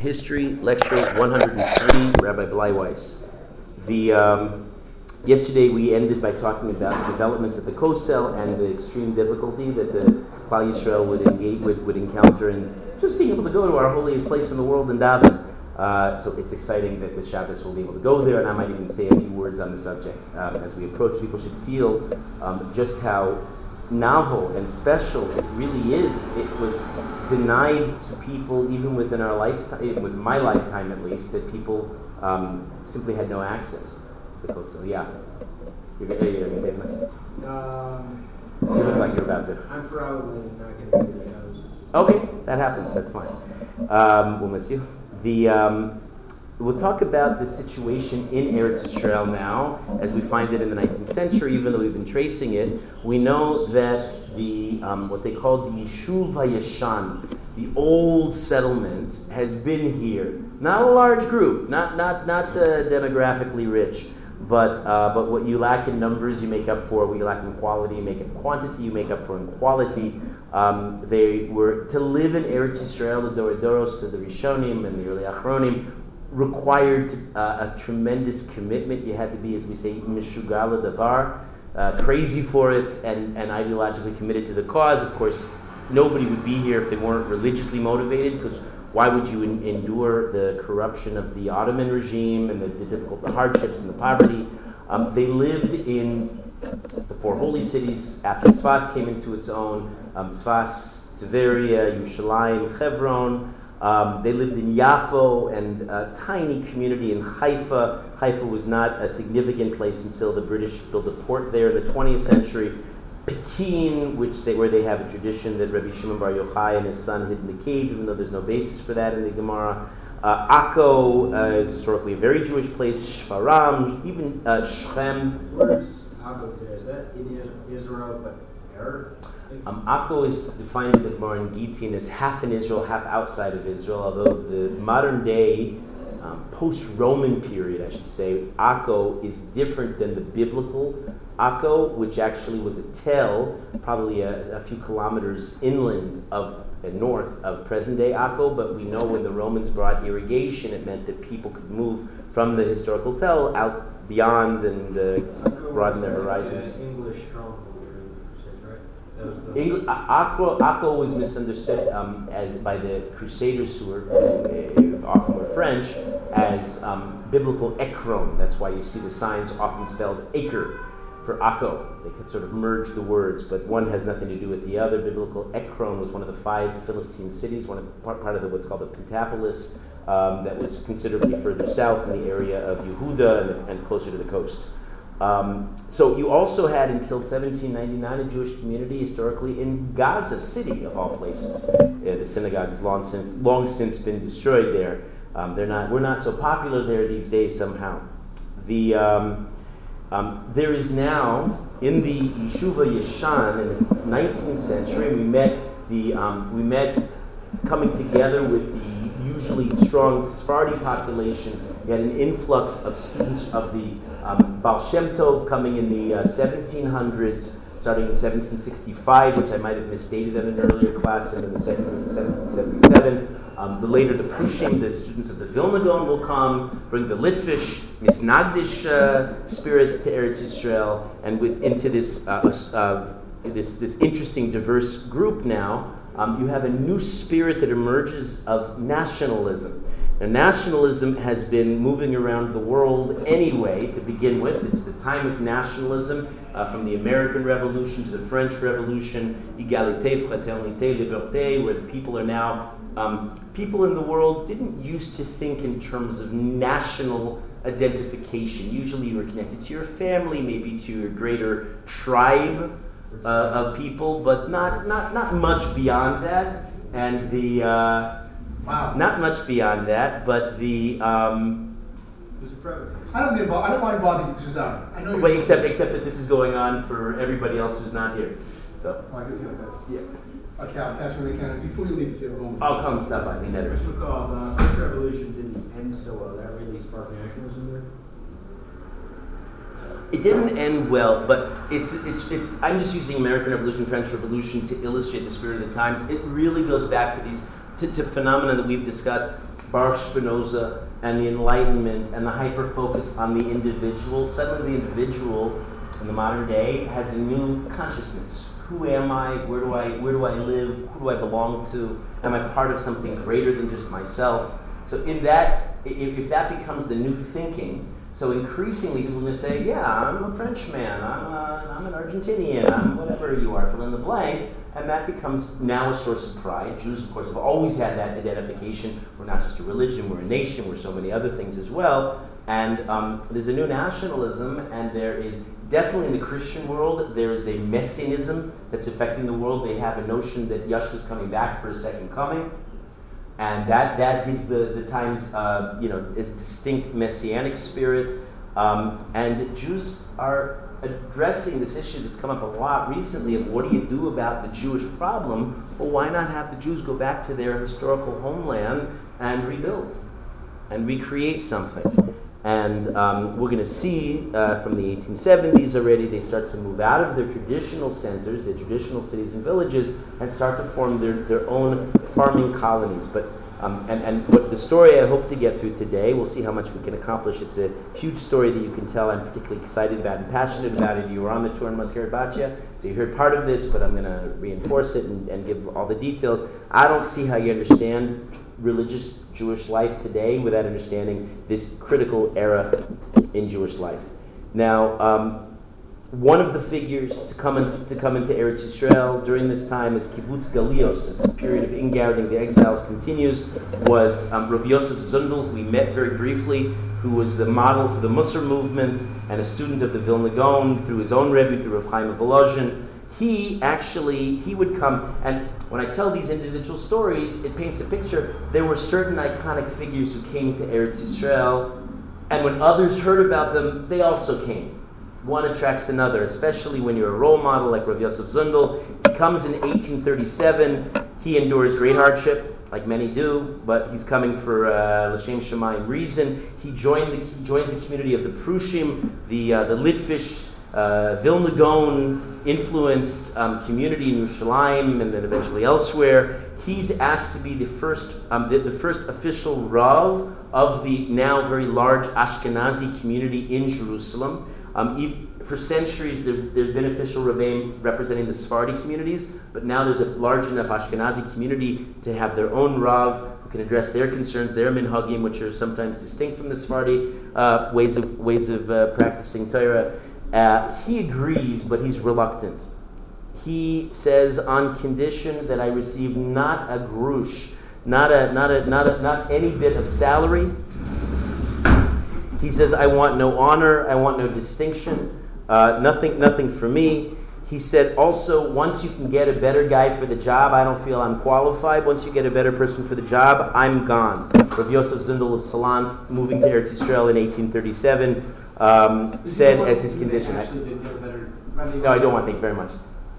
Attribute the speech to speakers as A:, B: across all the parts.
A: History, Lecture 103, Rabbi Bleiweiss. The, um, yesterday we ended by talking about developments at the Kosel and the extreme difficulty that the Klal Yisrael would, engage, would, would encounter in just being able to go to our holiest place in the world in daven. Uh, so it's exciting that this Shabbos will be able to go there, and I might even say a few words on the subject. Um, as we approach, people should feel um, just how novel and special it really is. It was denied to people, even within our lifetime, with my lifetime at least, that people um, simply had no access to the Kosel. Yeah. You're, you're, you're going to say something?
B: Um,
A: You look like you're about to.
B: I'm probably not going to do those.
A: Okay, that happens. That's fine. Um, we'll miss you. The, um, we'll talk about the situation in Eretz Israel now, as we find it in the 19th century. Even though we've been tracing it, we know that the um, what they call the Yishuv Hayashan, the old settlement, has been here. Not a large group, not not not uh, demographically rich. But, uh, but what you lack in numbers, you make up for. What you lack in quality, you make up quantity, you make up for in quality. Um, they were to live in Eretz Israel, the Dorodoros, to the Rishonim and the early Achronim, required uh, a tremendous commitment. You had to be, as we say, mishugala davar, uh, crazy for it, and, and ideologically committed to the cause. Of course, nobody would be here if they weren't religiously motivated, because why would you en- endure the corruption of the Ottoman regime and the, the difficult the hardships and the poverty? Um, they lived in the four holy cities after Tzfas came into its own. Um, Tzfas, Tiberia, Yerushalayim, Hebron. Um, they lived in Yafo and a tiny community in Haifa. Haifa was not a significant place until the British built a port there in the 20th century. Pekin, which they, where they have a tradition that Rabbi Shimon Bar Yochai and his son hid in the cave, even though there's no basis for that in the Gemara. Uh, Akko uh, is historically a very Jewish place. Shfaram, even uh, Shechem.
B: Where's Akko today? Is that in Israel, but Arab?
A: Um, Akko is defined in the Gemara in Gittin as half in Israel, half outside of Israel, although the modern day, um, post Roman period, I should say, Akko is different than the biblical Akko, which actually was a tell, probably a, a few kilometers inland of uh, north of present day Akko. But we know when the Romans brought irrigation, it meant that people could move from the historical tell out beyond and uh, broaden their horizons.
B: English stronghold, you said, right? That was the.
A: Engl- Akko was misunderstood um, as by the Crusaders, who were uh, often were French, as um, biblical Ekron. That's why you see the signs often spelled Acre for Akko. They could sort of merge the words, but one has nothing to do with the other. Biblical Ekron was one of the five Philistine cities, one of, part, part of the, what's called the Pentapolis, um, that was considerably further south in the area of Yehuda and, and closer to the coast. Um, so you also had until 1799 a Jewish community historically in Gaza City, of all places. Yeah, the synagogue has long since, long since been destroyed there. Um, they're not, we're not so popular there these days somehow. The, um, um, there is now in the Yeshuva Yeshan in the 19th century. We met the um, we met coming together with the usually strong Sephardi population. We had an influx of students of the um, Baal Shem Tov coming in the uh, 1700s, starting in 1765, which I might have misstated in an earlier class, and then the second in 1777. Um, the later the Prushim, the students of the Vilna Gaon will come, bring the Litvish, Misnagdish uh, spirit to Eretz Yisrael, and with, into this, uh, uh, this, this interesting, diverse group now. Um, you have a new spirit that emerges of nationalism. Now, nationalism has been moving around the world anyway, to begin with. It's the time of nationalism, uh, from the American Revolution to the French Revolution, égalité, fraternité, liberté, where the people are now um, people in the world didn't used to think in terms of national identification. Usually you were connected to your family, maybe to your greater tribe uh, of people, but not, not, not much beyond that. And the, uh,
C: Wow.
A: not much beyond that, but the, um,
B: Who's the?
C: I don't, get, I don't mind bothering you, Susanna. I know you're.
A: wait, except, except that this is going on for everybody else who's not here. So,
C: Oh, I can feel that.
A: yeah.
C: Okay, I'll pass when I can. Before you leave, if you have a moment.
A: I'll come stop by me, never.
B: Mr. McCall, the French Revolution didn't end so well. That really sparked nationalism there?
A: It didn't end well, but it's, it's, it's, I'm just using American Revolution, French Revolution to illustrate the spirit of the times. It really goes back to these, to, to phenomena that we've discussed. Baruch Spinoza and the Enlightenment and the hyper focus on the individual, suddenly the individual in the modern day has a new consciousness. Who am I? Where do I where do I live? Who do I belong to? Am I part of something greater than just myself? So in that, if, if that becomes the new thinking, so increasingly people are going to say, yeah, I'm a Frenchman, I'm, a, I'm an Argentinian, I'm whatever you are, fill in the blank. And that becomes now a source of pride. Jews, of course, have always had that identification. We're not just a religion, we're a nation, we're so many other things as well. And um, there's a new nationalism, and there is definitely in the Christian world, there is a messianism that's affecting the world. They have a notion that Yeshua is coming back for a second coming. And that, that gives the, the times, uh, you know, a distinct messianic spirit. Um, and Jews are addressing this issue that's come up a lot recently of what do you do about the Jewish problem? Well, why not have the Jews go back to their historical homeland and rebuild and recreate something? And um, we're going to see uh, from the 1870s already, they start to move out of their traditional centers, their traditional cities and villages, and start to form their, their own farming colonies. But um, and, and what the story I hope to get through today, we'll see how much we can accomplish. It's a huge story that you can tell. I'm particularly excited about and passionate about it. You were on the tour in Mazkeret so you heard part of this, but I'm going to reinforce it and, and give all the details. I don't see how you understand religious Jewish life today without understanding this critical era in Jewish life. Now, um, one of the figures to come, into, to come into Eretz Yisrael during this time is Kibbutz Galios, as this period of ingathering the exiles continues, was um, Rav Yosef Zundel, who we met very briefly, who was the model for the Musar movement and a student of the Vilna Gaon through his own Rebbe, through Rav Chaim of Volozhin. He actually, he would come, and when I tell these individual stories, it paints a picture. There were certain iconic figures who came to Eretz Yisrael, and when others heard about them, they also came one attracts another, especially when you're a role model like Rav Yosef Zundel. He comes in 1837. He endures great hardship, like many do, but he's coming for uh, L'Shem Shemayim reason. He, joined the, he joins the community of the Prushim, the, uh, the Litvish, uh, Vilna Gaon influenced um, community in Yerushalayim and then eventually elsewhere. He's asked to be the first, um, the, the first official Rav of the now very large Ashkenazi community in Jerusalem. Um, for centuries, there, there's been official rebbeim representing the Sephardi communities, but now there's a large enough Ashkenazi community to have their own Rav who can address their concerns, their minhagim, which are sometimes distinct from the Sephardi uh, ways of, ways of uh, practicing Torah. Uh, he agrees, but he's reluctant. He says, on condition that I receive not a grush, not, a, not, a, not, a, not any bit of salary, he says, I want no honor, I want no distinction, uh, nothing, nothing for me. He said also, once you can get a better guy for the job, I don't feel I'm qualified. Once you get a better person for the job, I'm gone. Rav Yosef Zundel of Salant, moving to Eretz Yisrael in 1837, um, said as his condition. I, no, I don't want to. Thank you very much.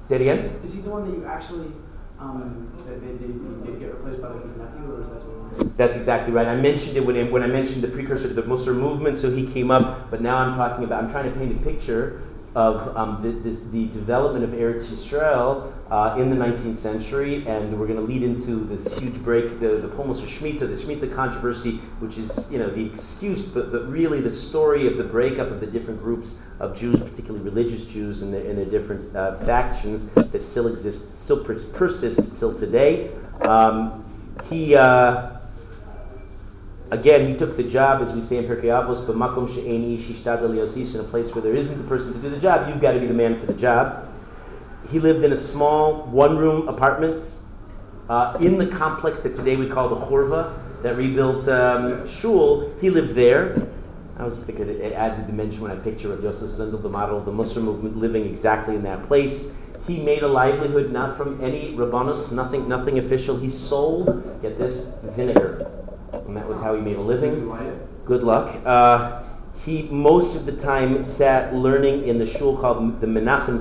A: Say it again.
D: Is he the one that you actually um, they, they, they, get replaced by like his nephew, or is that someone
A: That's exactly right. I mentioned it when, I, when I mentioned the precursor to the Musar movement, so he came up, but now I'm talking about, I'm trying to paint a picture of um, the, this, the development of Eretz Yisrael uh, in the 19th century, and we're going to lead into this huge break, the, the Pulmus of Shemitah, the Shemitah controversy, which is you know the excuse, but, but really the story of the breakup of the different groups of Jews, particularly religious Jews, in the different uh, factions that still exist, still persist till today. Um, he. Uh, Again, he took the job, as we say in Pirkei Avos, but makom she'eni in a place where there isn't the person to do the job, you've got to be the man for the job. He lived in a small one-room apartment uh, in the complex that today we call the Chorva, that rebuilt um, shul. He lived there. I was thinking it, it adds a dimension when I picture of Yosef Zundel, the model of the Musar movement, living exactly in that place. He made a livelihood not from any rabbanos, nothing, nothing official. He sold, get this, vinegar and that was how he made a living. Good luck. Uh, he most of the time sat learning in the shul called the Menachem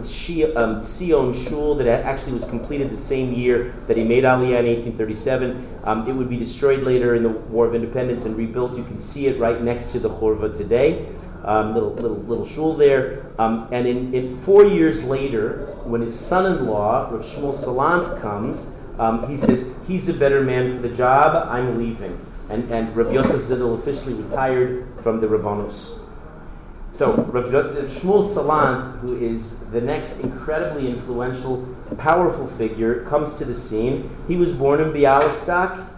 A: um, Tzion Shul that actually was completed the same year that he made Aliyah in 1837. Um, it would be destroyed later in the War of Independence and rebuilt. You can see it right next to the Chorva today. Um, little, little, little shul there. Um, and in, in, four years later, when his son-in-law, Rav Shmuel Salant, comes, um, he says, he's a better man for the job, I'm leaving. And, and Rav Yosef Zundel officially retired from the Rabbanos. So, Rabbi Shmuel Salant, who is the next incredibly influential, powerful figure, comes to the scene. He was born in Bialystok.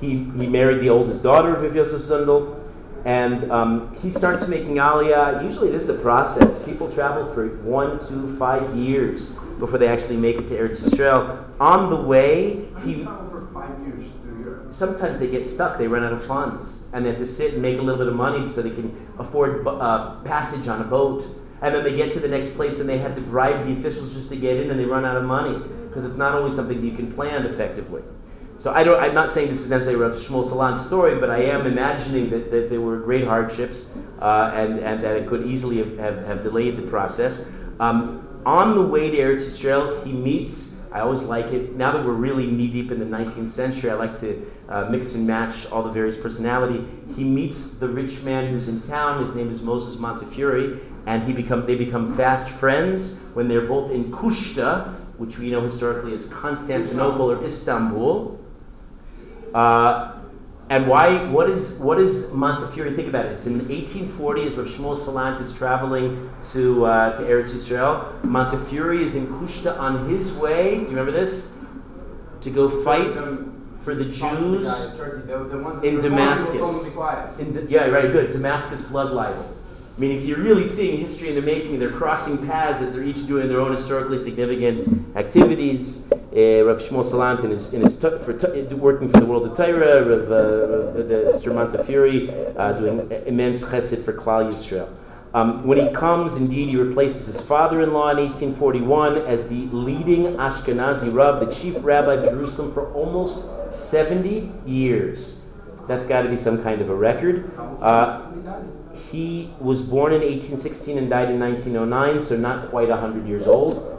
A: He, he married the oldest daughter of Rav Yosef Zundel. And um, he starts making aliyah. Usually, this is a process. People travel for one, two, five years before they actually make it to Eretz Yisrael. On the way,
D: he traveled for five years through Europe.
A: Sometimes they get stuck. They run out of funds, and they have to sit and make a little bit of money so they can afford uh, passage on a boat. And then they get to the next place, and they have to bribe the officials just to get in, and they run out of money because it's not always something you can plan effectively. So I don't, I'm not saying this is necessarily Rav Shmuel Salant's story, but I am imagining that, that there were great hardships uh, and, and that it could easily have, have, have delayed the process. Um, on the way to Eretz Yisrael, he meets, I always like it, now that we're really knee deep in the 19th century, I like to uh, mix and match all the various personality. He meets the rich man who's in town, his name is Moses Montefiore, and he become, they become fast friends when they're both in Kushta, which we know historically as Constantinople or Istanbul. Uh, and why? What is what is Montefiore? Think about it. It's in 1840 as Rav Shmuel Salant is traveling to uh, to Eretz Yisrael. Montefiore is in Kushta on his way. Do you remember this? To go fight for the Jews in Damascus. In, yeah, right. Good. Damascus blood libel. Meaning, so you're really seeing history in the making. They're crossing paths as they're each doing their own historically significant activities. Uh, Rav Shmuel Salant in his, in his for t- working for the world of Torah, Rav, uh, the Sir Montefiore uh, doing immense chesed for Klal Yisrael. Um, when he comes, indeed, he replaces his father-in-law in 1841 as the leading Ashkenazi Rav, the chief rabbi of Jerusalem for almost 70 years. That's got to be some kind of a record. Uh, he was born in 1816 and died in 1909, so not quite 100 years old.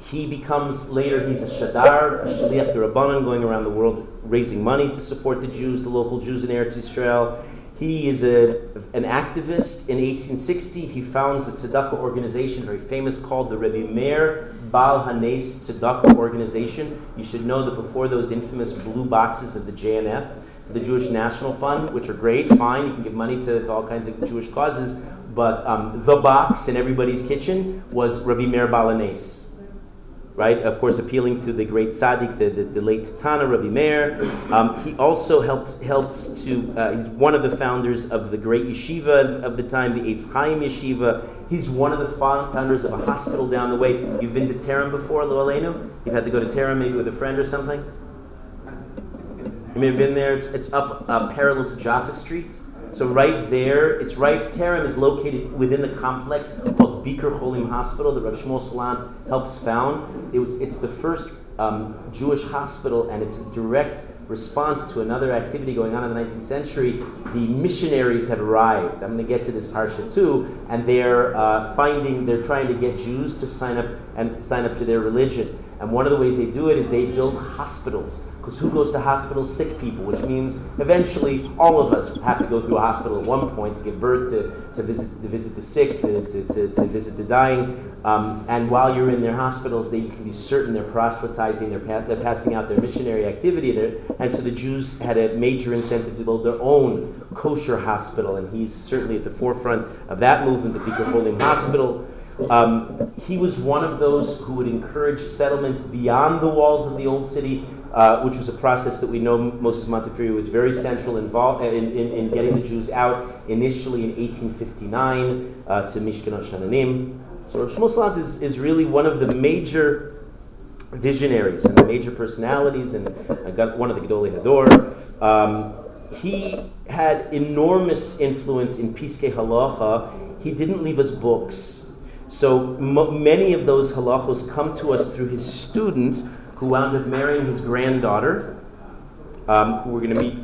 A: He becomes later, he's a shadar, a shaliach de Rabbanan, going around the world raising money to support the Jews, the local Jews in Eretz Yisrael. He is a, an activist. In 1860, he founds a tzedakah organization, very famous, called the Rebbe Meir Baal Hanes Tzedakah Organization. You should know that before those infamous blue boxes of the JNF, the Jewish National Fund, which are great, fine, you can give money to, to all kinds of Jewish causes, but um, the box in everybody's kitchen was Rabbi Meir Baal Hanes right? Of course, appealing to the great tzaddik, the, the, the late Tana, Rabbi Meir. Um, he also helps, helps to, uh, he's one of the founders of the great yeshiva of the time, the Eitz Chaim Yeshiva. He's one of the founders of a hospital down the way. You've been to Terem before, Lo Aleinu? You've had to go to Terem maybe with a friend or something? You may have been there. It's, it's up uh, parallel to Jaffa Street. So right there, it's right. Terem is located within the complex called Bikur Cholim Hospital that Rav Shmuel Salant helps found. It was. It's the first um, Jewish hospital, and it's a direct response to another activity going on in the 19th century. The missionaries have arrived. I'm going to get to this parsha too, and they're uh, finding. They're trying to get Jews to sign up and sign up to their religion. And one of the ways they do it is they build hospitals. Because who goes to hospitals? Sick people, which means eventually all of us have to go through a hospital at one point to give birth, to, to, visit, to visit the sick, to, to, to, to visit the dying. Um, and while you're in their hospitals, they can be certain they're proselytizing, they're, pa- they're passing out their missionary activity. There. And so the Jews had a major incentive to build their own kosher hospital. And he's certainly at the forefront of that movement, the Bikur Cholim Hospital. Um, he was one of those who would encourage settlement beyond the walls of the old city, uh, which was a process that we know Moses Montefiore was very central involved in, in, in, getting the Jews out initially in 1859 uh, to Mishkanot Sha'ananim. So Rav Shmuel is, is really one of the major visionaries and the major personalities, and I got one of the Gedolei Hador. Um, he had enormous influence in Piskei Halacha. He didn't leave us books. So m- many of those halachos come to us through his student, who wound up marrying his granddaughter, um, who we're going to meet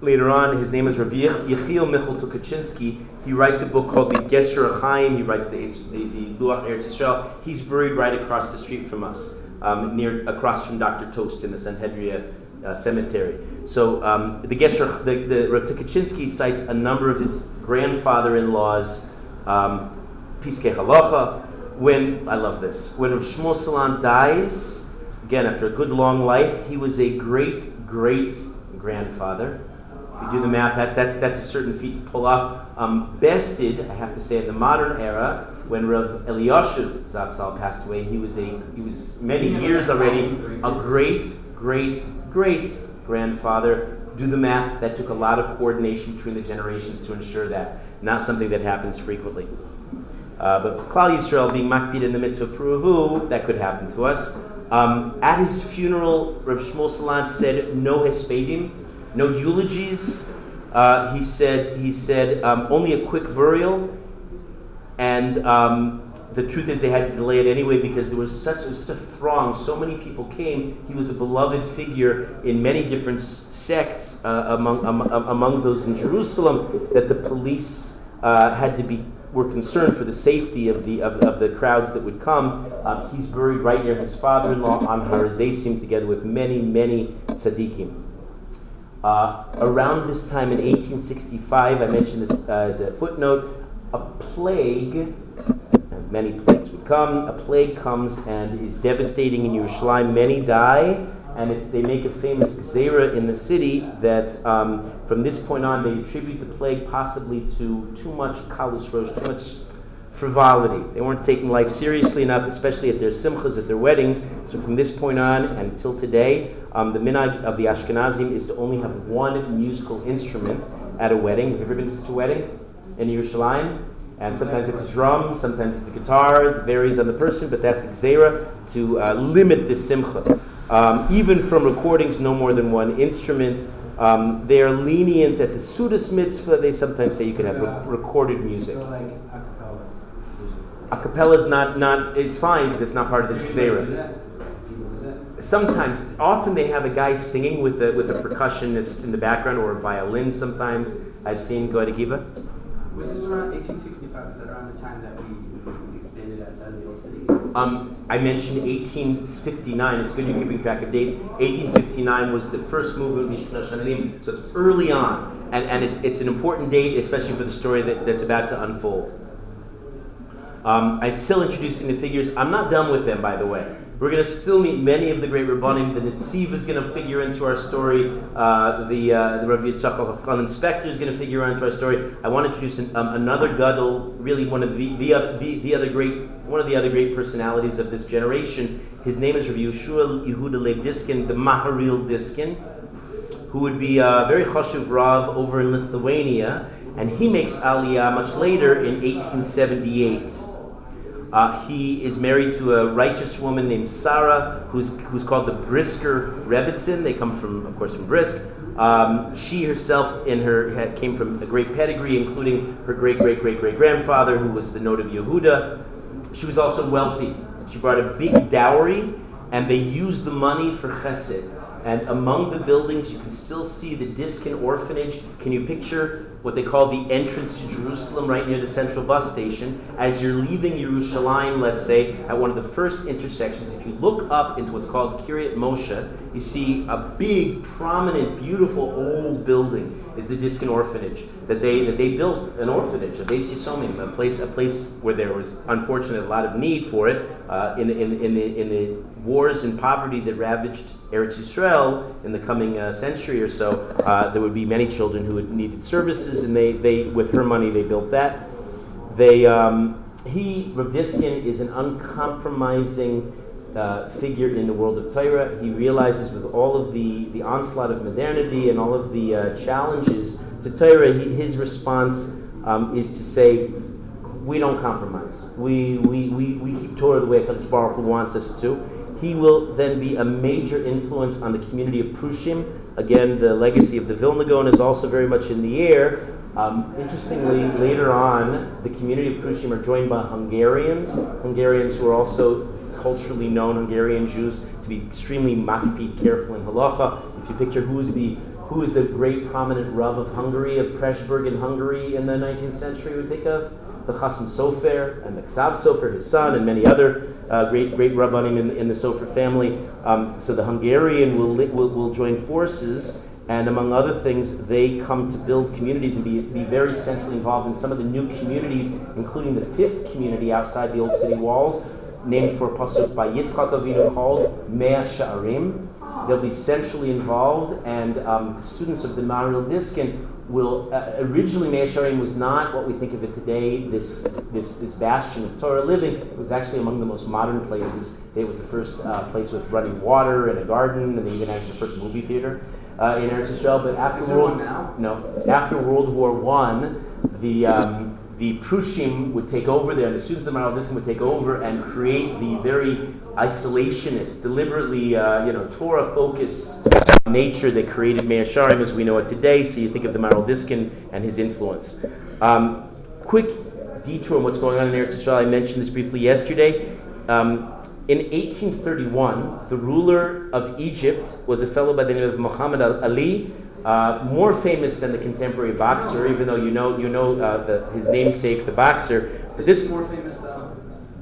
A: later on. His name is Rav Yechiel Michal Tukachinsky. He writes a book called the Gesher Chaim. He writes the, the, the Luach Eretz Yisrael. He's buried right across the street from us, um, near across from Dr. Toast in the Sanhedria uh, cemetery. So um, the Gesher, the, the Rav cites a number of his grandfather-in-law's um, Piske Halacha. When, I love this, when Shmuel Salant dies, again, after a good long life, he was a great great grandfather. If you do the math, that, that's, that's a certain feat to pull off. Um, bested, I have to say, in the modern era, when Rav Eliashiv Zatzal passed away, he was a he was many
D: Yeah,
A: years already a great, great, great grandfather. Do the math. That took a lot of coordination between the generations to ensure that. Not something that happens frequently. Uh, but Klal Yisrael being makpid in the mitzvah pruvu, that could happen to us. Um, at his funeral, Rav Shmuel Salant said no hespedim, no eulogies. Uh, he said he said um, only a quick burial, and um, the truth is they had to delay it anyway because there was such, was such a throng. So many people came. He was a beloved figure in many different sects uh, among um, among those in Jerusalem that the police uh, had to be were concerned for the safety of the of, of the crowds that would come. Um, he's buried right near his father-in-law on Har together with many many tzaddikim. Uh, around this time in 1865, I mentioned this uh, as a footnote, a plague, as many plagues would come, a plague comes and is devastating in Yerushalayim. Many die, and they make a famous gzera in the city that um, from this point on they attribute the plague possibly to too much kalus rosh, too much frivolity. They weren't taking life seriously enough, especially at their simchas, at their weddings. So from this point on until today, um, the minhag of the Ashkenazim is to only have one musical instrument at a wedding. Have you ever been to such a wedding in Yerushalayim? And sometimes it's a drum, sometimes it's a guitar. It varies on the person, but that's xera to uh, limit the simcha. Um, even from recordings, no more than one instrument. Um, they are lenient at the Seudas mitzvah. They sometimes say you can have re- recorded music.
B: So like.
A: A cappella is not, not it's fine because it's not part of this
B: People do
A: xera.
B: that. People do that.
A: Sometimes, often they have a guy singing with a, with a percussionist in the background or a violin sometimes. I've seen, go ahead, Akiva.
D: Was this around 1865? Is that around the time that we
A: Um, I mentioned 1859. It's good you're keeping track of dates. 1859 was the first movement of Mishkan Shananim, so it's early on. And, and it's, it's an important date, especially for the story that, that's about to unfold. Um, I'm still introducing the figures. I'm not done with them, by the way. We're going to still meet many of the great Rabbanim. The Netziv is going to figure into our story. Uh, the uh, the Rav Yitzchak Elchanan Spektor is going to figure into our story. I want to introduce an, um, another Gadol, really one of the the, the the other great one of the other great personalities of this generation. His name is Rav Yehoshua Yehuda Leib Diskin, the Maharil Diskin, who would be a very chashuv Rav over in Lithuania, and he makes Aliyah much later in 1878. Uh, he is married to a righteous woman named Sarah, who's, who's called the Brisker Rebbitzin. They come from, of course, from Brisk. Um, she herself, in her, had, came from a great pedigree, including her great great great great grandfather, who was the Noda B'Yehuda. She was also wealthy. She brought a big dowry, and they used the money for chesed. And among the buildings, you can still see the Diskin Orphanage. Can you picture what they call the entrance to Jerusalem right near the central bus station? As you're leaving Jerusalem, let's say, at one of the first intersections, if you look up into what's called Kiryat Moshe, you see a big, prominent, beautiful old building is the Diskin Orphanage that they that they built an orphanage, a Beis Yisomim, a place a place where there was unfortunately a lot of need for it uh, in, in, in the in the wars and poverty that ravaged Eretz Yisrael in the coming uh, century or so. Uh, there would be many children who needed services, and they they with her money they built that. They um, he Rav Diskin is an uncompromising uh, figure in the world of Torah. He realizes with all of the, the onslaught of modernity and all of the uh, challenges to Torah, he, his response um, is to say, we don't compromise. We, we, we, we keep Torah the way HaKadosh Baruch Hu wants us to. He will then be a major influence on the community of Prushim. Again, the legacy of the Vilna Gaon is also very much in the air. Um, interestingly, later on, the community of Prushim are joined by Hungarians, Hungarians who are also culturally known Hungarian Jews to be extremely makpid, careful in halacha. If you picture who's the who is the great prominent Rav of Hungary, of Pressburg in Hungary in the 19th century, we think of the Chasam Sofer and the Ksav Sofer, his son, and many other uh, great great rabbanim in, in the Sofer family. Um, so the Hungarian will, will will join forces, and among other things, they come to build communities and be, be very centrally involved in some of the new communities, including the fifth community outside the old city walls, named for a pasuk by Yitzchak Avinu called Mea Sha'arim. They'll be centrally involved, and um, the students of the Maharil Diskin will. Uh, originally, Mea Shearim was not what we think of it today. This this this bastion of Torah living. It was actually among the most modern places. It was the first uh, place with running water and a garden, and they even had the first movie theater uh, in Eretz Yisrael. But after World
D: one now?
A: no after World War One, the um, the Prushim would take over there, and the students of the Diskin would take over and create the very isolationist, deliberately, uh, you know, Torah-focused nature that created Mea Shearim as we know it today. So you think of the Diskin and his influence. Um, quick detour on what's going on in Eretz Yisrael. I mentioned this briefly yesterday. Um, in 1831, the ruler of Egypt was a fellow by the name of Muhammad Ali, uh, more famous than the contemporary boxer, even though you know you know uh, the, his namesake, the boxer. But
D: Is
A: this
D: he more famous though?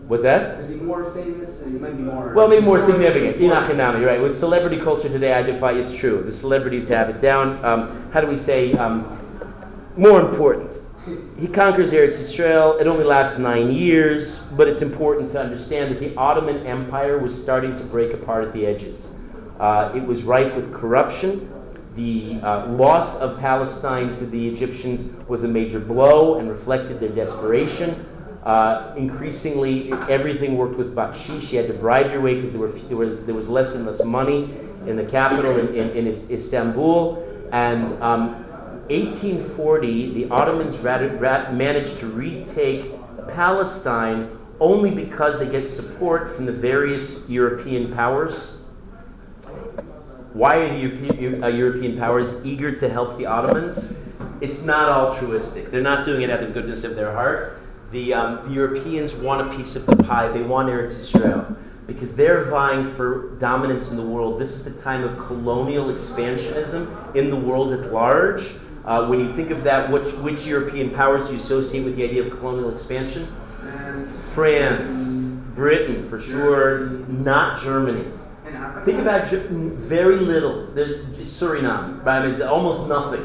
A: was that.
D: Is he more famous? He might be more.
A: Well, maybe more significant. Inachinami, you're right. With celebrity culture today, I defy it's true. The celebrities have it down. Um, how do we say? Um, more important. He conquers Eretz Israel. It only lasts nine years, but it's important to understand that the Ottoman Empire was starting to break apart at the edges. Uh, it was rife with corruption. The uh, loss of Palestine to the Egyptians was a major blow and reflected their desperation. Uh, increasingly, everything worked with bakshish. You had to bribe your way because there, there, was, there was less and less money in the capital in, in, in Istanbul. And um, 1840, the Ottomans rat- rat- managed to retake Palestine only because they get support from the various European powers. Why are European, uh, European powers eager to help the Ottomans? It's not altruistic. They're not doing it out of the goodness of their heart. The, um, the Europeans want a piece of the pie. They want Eretz Israel because they're vying for dominance in the world. This is the time of colonial expansionism in the world at large. Uh, when you think of that, which, which European powers do you associate with the idea of colonial expansion?
D: And,
A: France, Britain, for sure, not Germany. Think about very little. The, Suriname, right? It's almost nothing,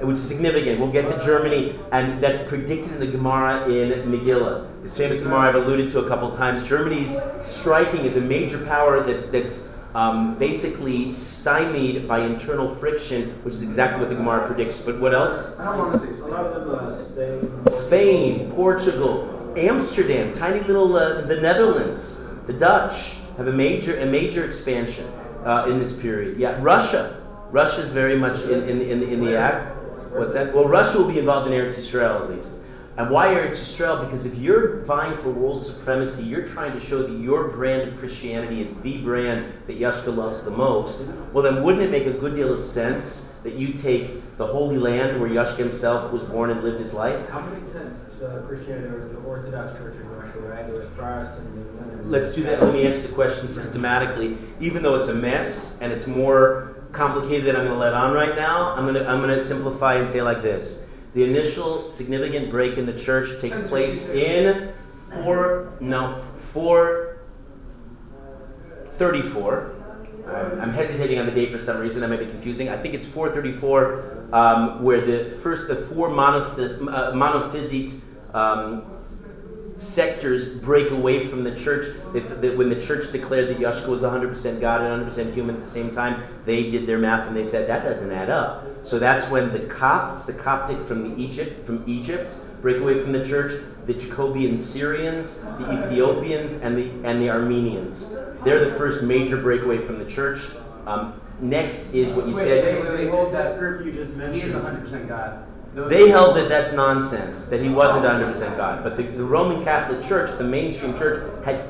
A: which is significant. We'll get to Germany, and that's predicted in the Gemara in Megillah. This famous Gemara I've alluded to a couple times. Germany's striking is a major power that's that's um, basically stymied by internal friction, which is exactly what the Gemara predicts. But what else?
D: I don't want to say
B: A
D: Spain.
B: lot of them, uh, Spain.
A: Spain, Portugal, Amsterdam, tiny little uh, the Netherlands, the Dutch have a major a major expansion uh, in this period. Yeah, Russia, Russia is very much in in, in, in the act. What's that? Well, Russia will be involved in Eretz Yisrael at least. And why Eretz Yisrael? Because if you're vying for world supremacy, you're trying to show that your brand of Christianity is the brand that Yashka loves the most. Well, then wouldn't it make a good deal of sense that you take the Holy Land where Yashka himself was born and lived his life?
B: How many times uh, Christianity was the Orthodox Church in Russia, right? There was Protestant and.
A: Let's do that. Let me answer the question systematically. Even though it's a mess and it's more complicated than I'm going to let on right now, I'm going to I'm going to simplify and say like this: the initial significant break in the church takes place in four no four thirty four. I'm I'm hesitating on the date for some reason. I may be confusing. I think it's 434, um, where the first the four monophys, uh, monophysite um, sectors break away from the church. If, that when the church declared that Yeshua was 100% God and 100% human at the same time, they did their math and they said that doesn't add up. So that's when the Copts, the Coptic from the Egypt, from Egypt, break away from the church. The Jacobian Syrians, the Ethiopians, and the and the Armenians. They're the first major breakaway from the church. Um, next is what you
D: Wait,
A: said.
D: wait, wait, wait.
B: Hold
D: That
B: that group you just mentioned.
D: he is 100% God. Those-
A: They held that that's nonsense, that he wasn't 100% God. But the, the Roman Catholic Church, the mainstream church, had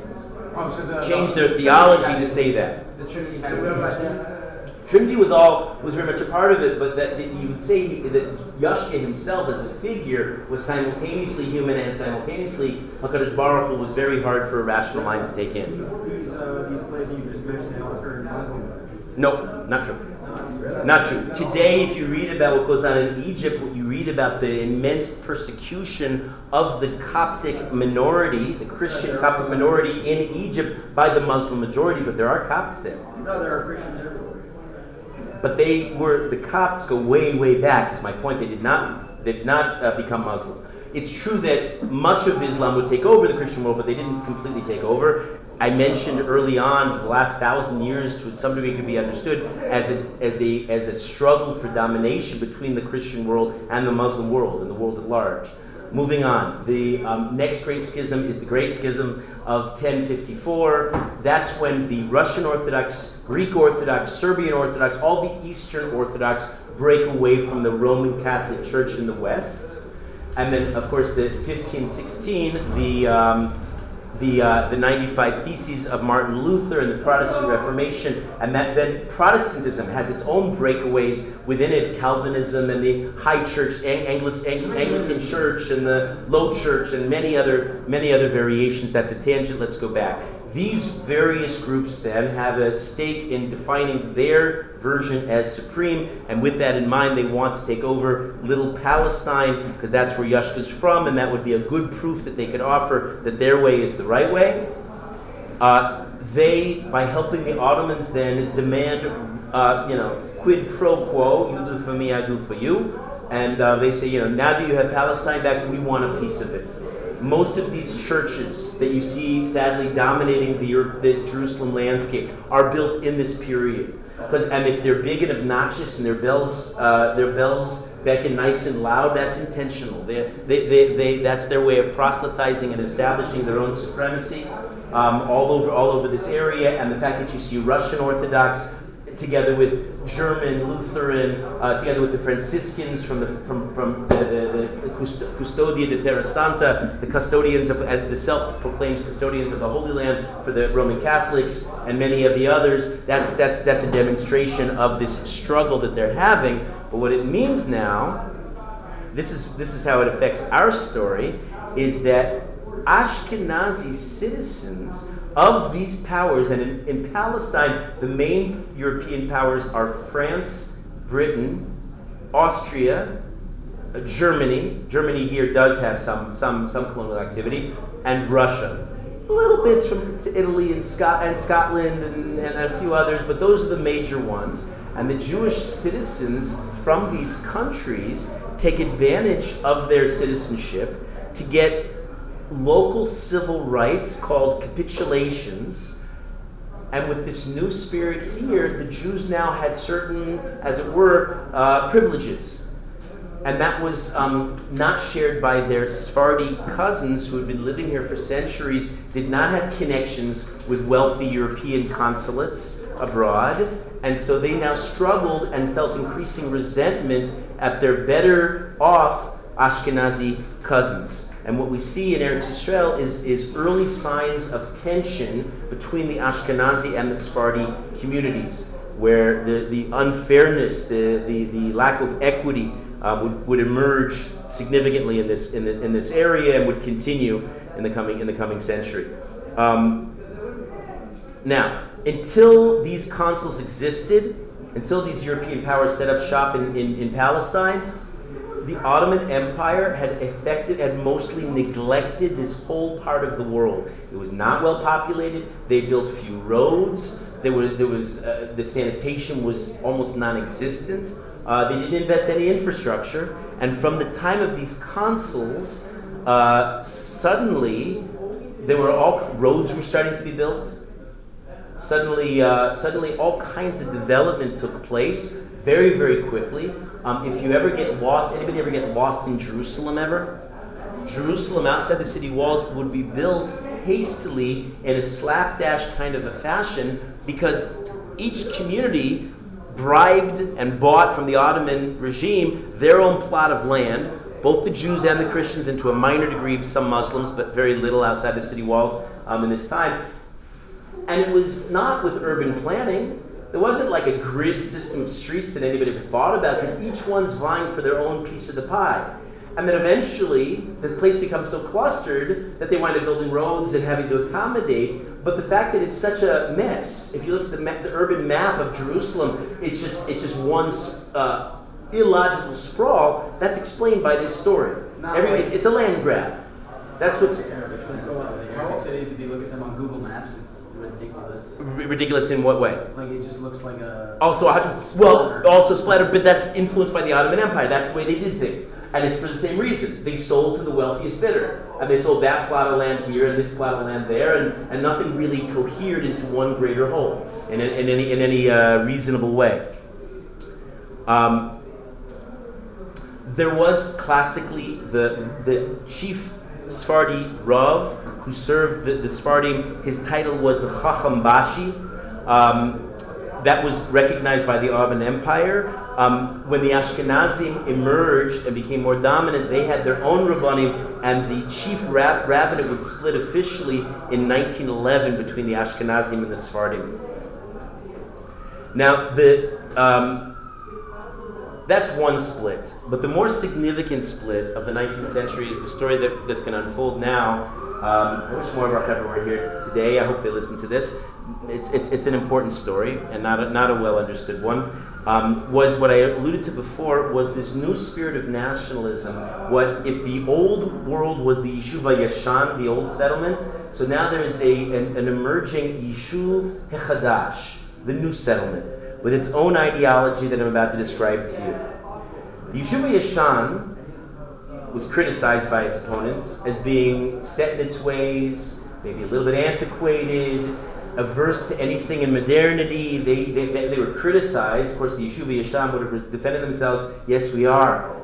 D: Oh, so the,
A: changed their
D: Trinity
A: theology
D: had-
A: to say that.
D: The Trinity had questions.
A: Trinity was all was very much a part of it, but that, that you would say that Yashka himself as a figure was simultaneously human and simultaneously Hakadosh Baruch Hu was very hard for a rational mind to take in.
B: These, these, uh, these places you just mentioned, they all turned Muslim.
A: No, not true. Not true. Today, if you read about what goes on in Egypt, what you read about the immense persecution of the Coptic minority, the Christian Coptic minority in Egypt by the Muslim majority, but there are Copts there.
B: No, there are Christians everywhere.
A: But they were the Copts go way, way back. Is my point. They did not they did not uh, become Muslim. It's true that much of Islam would take over the Christian world, but they didn't completely take over. I mentioned early on, the last thousand years, to some degree, could be understood as a, as, a, as a struggle for domination between the Christian world and the Muslim world and the world at large. Moving on, the um, next great schism is the Great Schism of 1054. That's when the Russian Orthodox, Greek Orthodox, Serbian Orthodox, all the Eastern Orthodox break away from the Roman Catholic Church in the West. And then, of course, the 1516, the um, the, uh, the 95 Theses of Martin Luther and the Protestant Reformation, and that then Protestantism has its own breakaways within it Calvinism and the High Church, Ang- Anglis- Ang- Anglican Church, and the Low Church, and many other, many other variations. That's a tangent, let's go back. These various groups then have a stake in defining their version as supreme, and with that in mind, they want to take over Little Palestine because that's where Yashka's from, and that would be a good proof that they could offer that their way is the right way. Uh, they, by helping the Ottomans, then demand, uh, you know, quid pro quo, you do for me, I do for you. And uh, they say, you know, now that you have Palestine back, we want a piece of it most of these churches that you see sadly dominating the, the Jerusalem landscape are built in this period. Because and if they're big and obnoxious and their bells uh, their bells beckon nice and loud, that's intentional. They, they, they, they, that's their way of proselytizing and establishing their own supremacy um, all over all over this area. And the fact that you see Russian Orthodox together with German, Lutheran, uh, together with the Franciscans from the, from, from the, the, the Custodia de Terra Santa, the custodians of uh, the self-proclaimed custodians of the Holy Land for the Roman Catholics, and many of the others. That's, that's, that's a demonstration of this struggle that they're having. But what it means now, this is, this is how it affects our story, is that Ashkenazi citizens of these powers, and in, in Palestine, the main European powers are France, Britain, Austria, uh, Germany. Germany here does have some, some, some colonial activity, and Russia. Little bits from Italy and, Scot- and Scotland and, and a few others, but those are the major ones. And the Jewish citizens from these countries take advantage of their citizenship to get local civil rights called capitulations. And with this new spirit here, the Jews now had certain, as it were, uh, privileges. And that was um, not shared by their Sephardi cousins who had been living here for centuries, did not have connections with wealthy European consulates abroad. And so they now struggled and felt increasing resentment at their better off Ashkenazi cousins. And what we see in Eretz Yisrael is, is early signs of tension between the Ashkenazi and the Sephardi communities, where the, the unfairness, the, the, the lack of equity uh, would, would emerge significantly in this, in, the, in this area and would continue in the coming, in the coming century. Um, now, until these consuls existed, until these European powers set up shop in, in, in Palestine, the Ottoman Empire had affected, and mostly neglected this whole part of the world. It was not well populated. They built few roads. There was, there was uh, the sanitation was almost non-existent. Uh, they didn't invest any infrastructure. And from the time of these consuls, uh, suddenly there were all roads were starting to be built. Suddenly, uh, suddenly all kinds of development took place very, very quickly. Um, if you ever get lost, anybody ever get lost in Jerusalem ever? Jerusalem outside the city walls would be built hastily in a slapdash kind of a fashion because each community bribed and bought from the Ottoman regime their own plot of land, both the Jews and the Christians, and to a minor degree some Muslims, but very little outside the city walls um, in this time. And it was not with urban planning. There wasn't like a grid system of streets that anybody thought about because each one's vying for their own piece of the pie. And then eventually, the place becomes so clustered that they wind up building roads and having to accommodate. But the fact that it's such a mess, if you look at the, ma- the urban map of Jerusalem, it's just it's just one uh, illogical sprawl. That's explained by this story. Every, it's, it's, a land grab. That's what's.
D: The Arabic cities, if you look at them on Google Maps, ridiculous.
A: In what way?
D: Like it just looks like a.
A: Also, well, also splattered, but that's influenced by the Ottoman Empire. That's the way they did things, and it's for the same reason. They sold to the wealthiest bidder. and they sold that plot of land here and this plot of land there, and, and nothing really cohered into one greater whole in, in any, in any uh, reasonable way. Um, there was classically the, the chief Sephardi Rav who served the, the Sephardim. His title was the Chacham Bashi. Um, that was recognized by the Ottoman Empire. Um, when the Ashkenazim emerged and became more dominant, they had their own rabbanim, and the chief rab- rabbinate would split officially in 1911 between the Ashkenazim and the Sephardim. Now, the um, that's one split. But the more significant split of the 19th century is the story that, that's going to unfold now. Um, I wish more of our people were here today. I hope they listen to this. It's, it's, it's an important story and not a, not a well understood one. Um, was what I alluded to before was this new spirit of nationalism. What if the old world was the Yeshuva Yashan, the old settlement? So now there is a, an, an emerging Yeshuv Hechadash, the new settlement with its own ideology that I'm about to describe to you. The Yeshuva Yashan was criticized by its opponents as being set in its ways, maybe a little bit antiquated, averse to anything in modernity. They, they, they were criticized. Of course, the Yeshuva Yashan would have defended themselves. Yes, we are.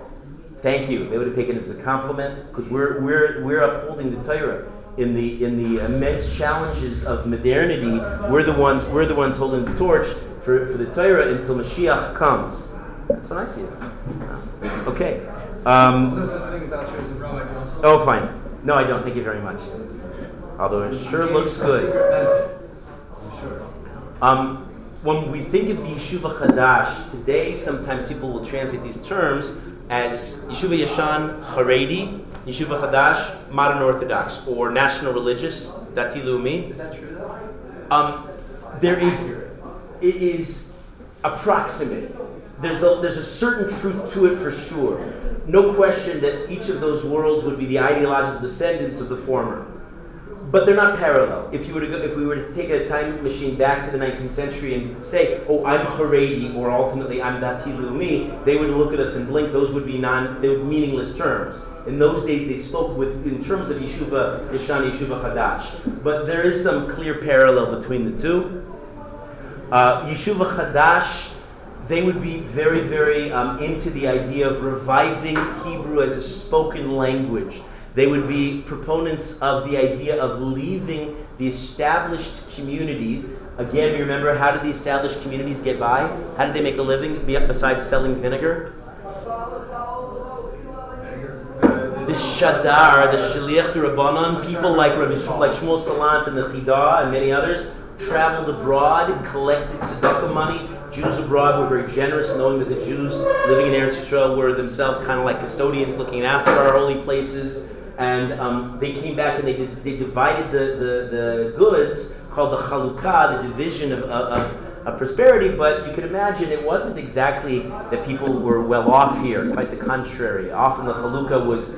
A: Thank you. They would have taken it as a compliment because we're, we're, we're upholding the Torah in the in the immense challenges of modernity. We're the ones we're the ones holding the torch for, for the Torah until Mashiach comes. That's what I see. Okay. Um,
D: no such thing as altruism for white girls.
A: oh, fine. No, I don't. Thank you very much. Although it sure looks good.
D: secret benefit. I'm sure.
A: Um, when we think of the Yeshuva Chadash, today sometimes people will translate these terms as Yeshuva Yashan Haredi, Yeshuva Chadash Modern Orthodox, or National Religious, Dati Leumi.
D: Is that true though?
A: Um, there is, it is approximate. There's a, there's a certain truth to it for sure. No question that each of those worlds would be the ideological descendants of the former. But they're not parallel. If you were to go, if we were to take a time machine back to the 19th century and say, "Oh, I'm Haredi," or ultimately I'm Dati Leumi, they would look at us and blink. Those would be non, they would meaningless terms. In those days, they spoke with in terms of Yeshuva Yeshan, Yeshuva Chadash. But there is some clear parallel between the two. Uh, Yeshuva Chadash, they would be very, very um, into the idea of reviving Hebrew as a spoken language. They would be proponents of the idea of leaving the established communities. Again, you remember how did the established communities get by? How did they make a living besides selling vinegar? The Shadar, the Shaliach Rabbanon, people like like Shmuel Salant and the Chidah and many others traveled abroad and collected tzedakah money. Jews abroad were very generous, knowing that the Jews living in Eretz Yisrael were themselves kind of like custodians looking after our holy places. And um, they came back and they, dis- they divided the, the, the goods, called the chalukah, the division of, of, of prosperity. But you can imagine it wasn't exactly that people were well off here, quite the contrary. Often the chalukah was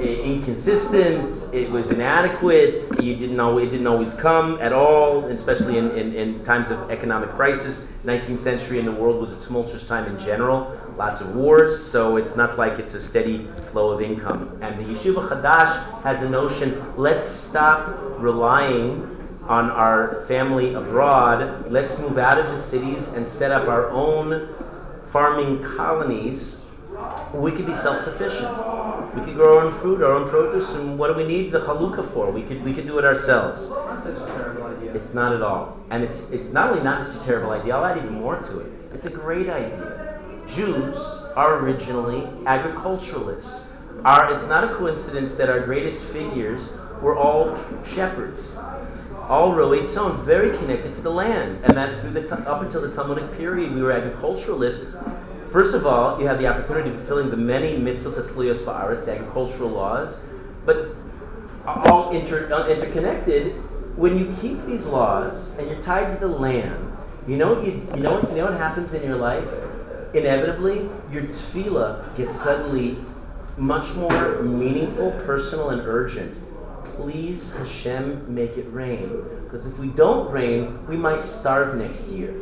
A: inconsistent, it was inadequate, you didn't know it didn't always come at all, especially in, in, in times of economic crisis. 19th century in the world was a tumultuous time in general, lots of wars, so it's not like it's a steady flow of income. And the Yeshiva Chadash has a notion let's stop relying on our family abroad, let's move out of the cities and set up our own farming colonies we could be self-sufficient. We could grow our own fruit, our own produce, and what do we need the halukah for? We could we could do it ourselves.
D: Not such a terrible idea.
A: It's not at all, and it's it's not only not such a terrible idea. I'll add even more to it. It's a great idea. Jews are originally agriculturalists. Our, it's not a coincidence that our greatest figures were all shepherds. All ro'ei tzon, very connected to the land, and that through the up until the Talmudic period, we were agriculturalists First of all, you have the opportunity of fulfilling the many mitzvahs of Tliyos Ba'aretz, the agricultural laws, but all inter, interconnected. When you keep these laws and you're tied to the land, you know what you, you know you know what happens in your life. Inevitably, your tefillah gets suddenly much more meaningful, personal, and urgent. Please, Hashem, make it rain. Because if we don't rain, we might starve next year.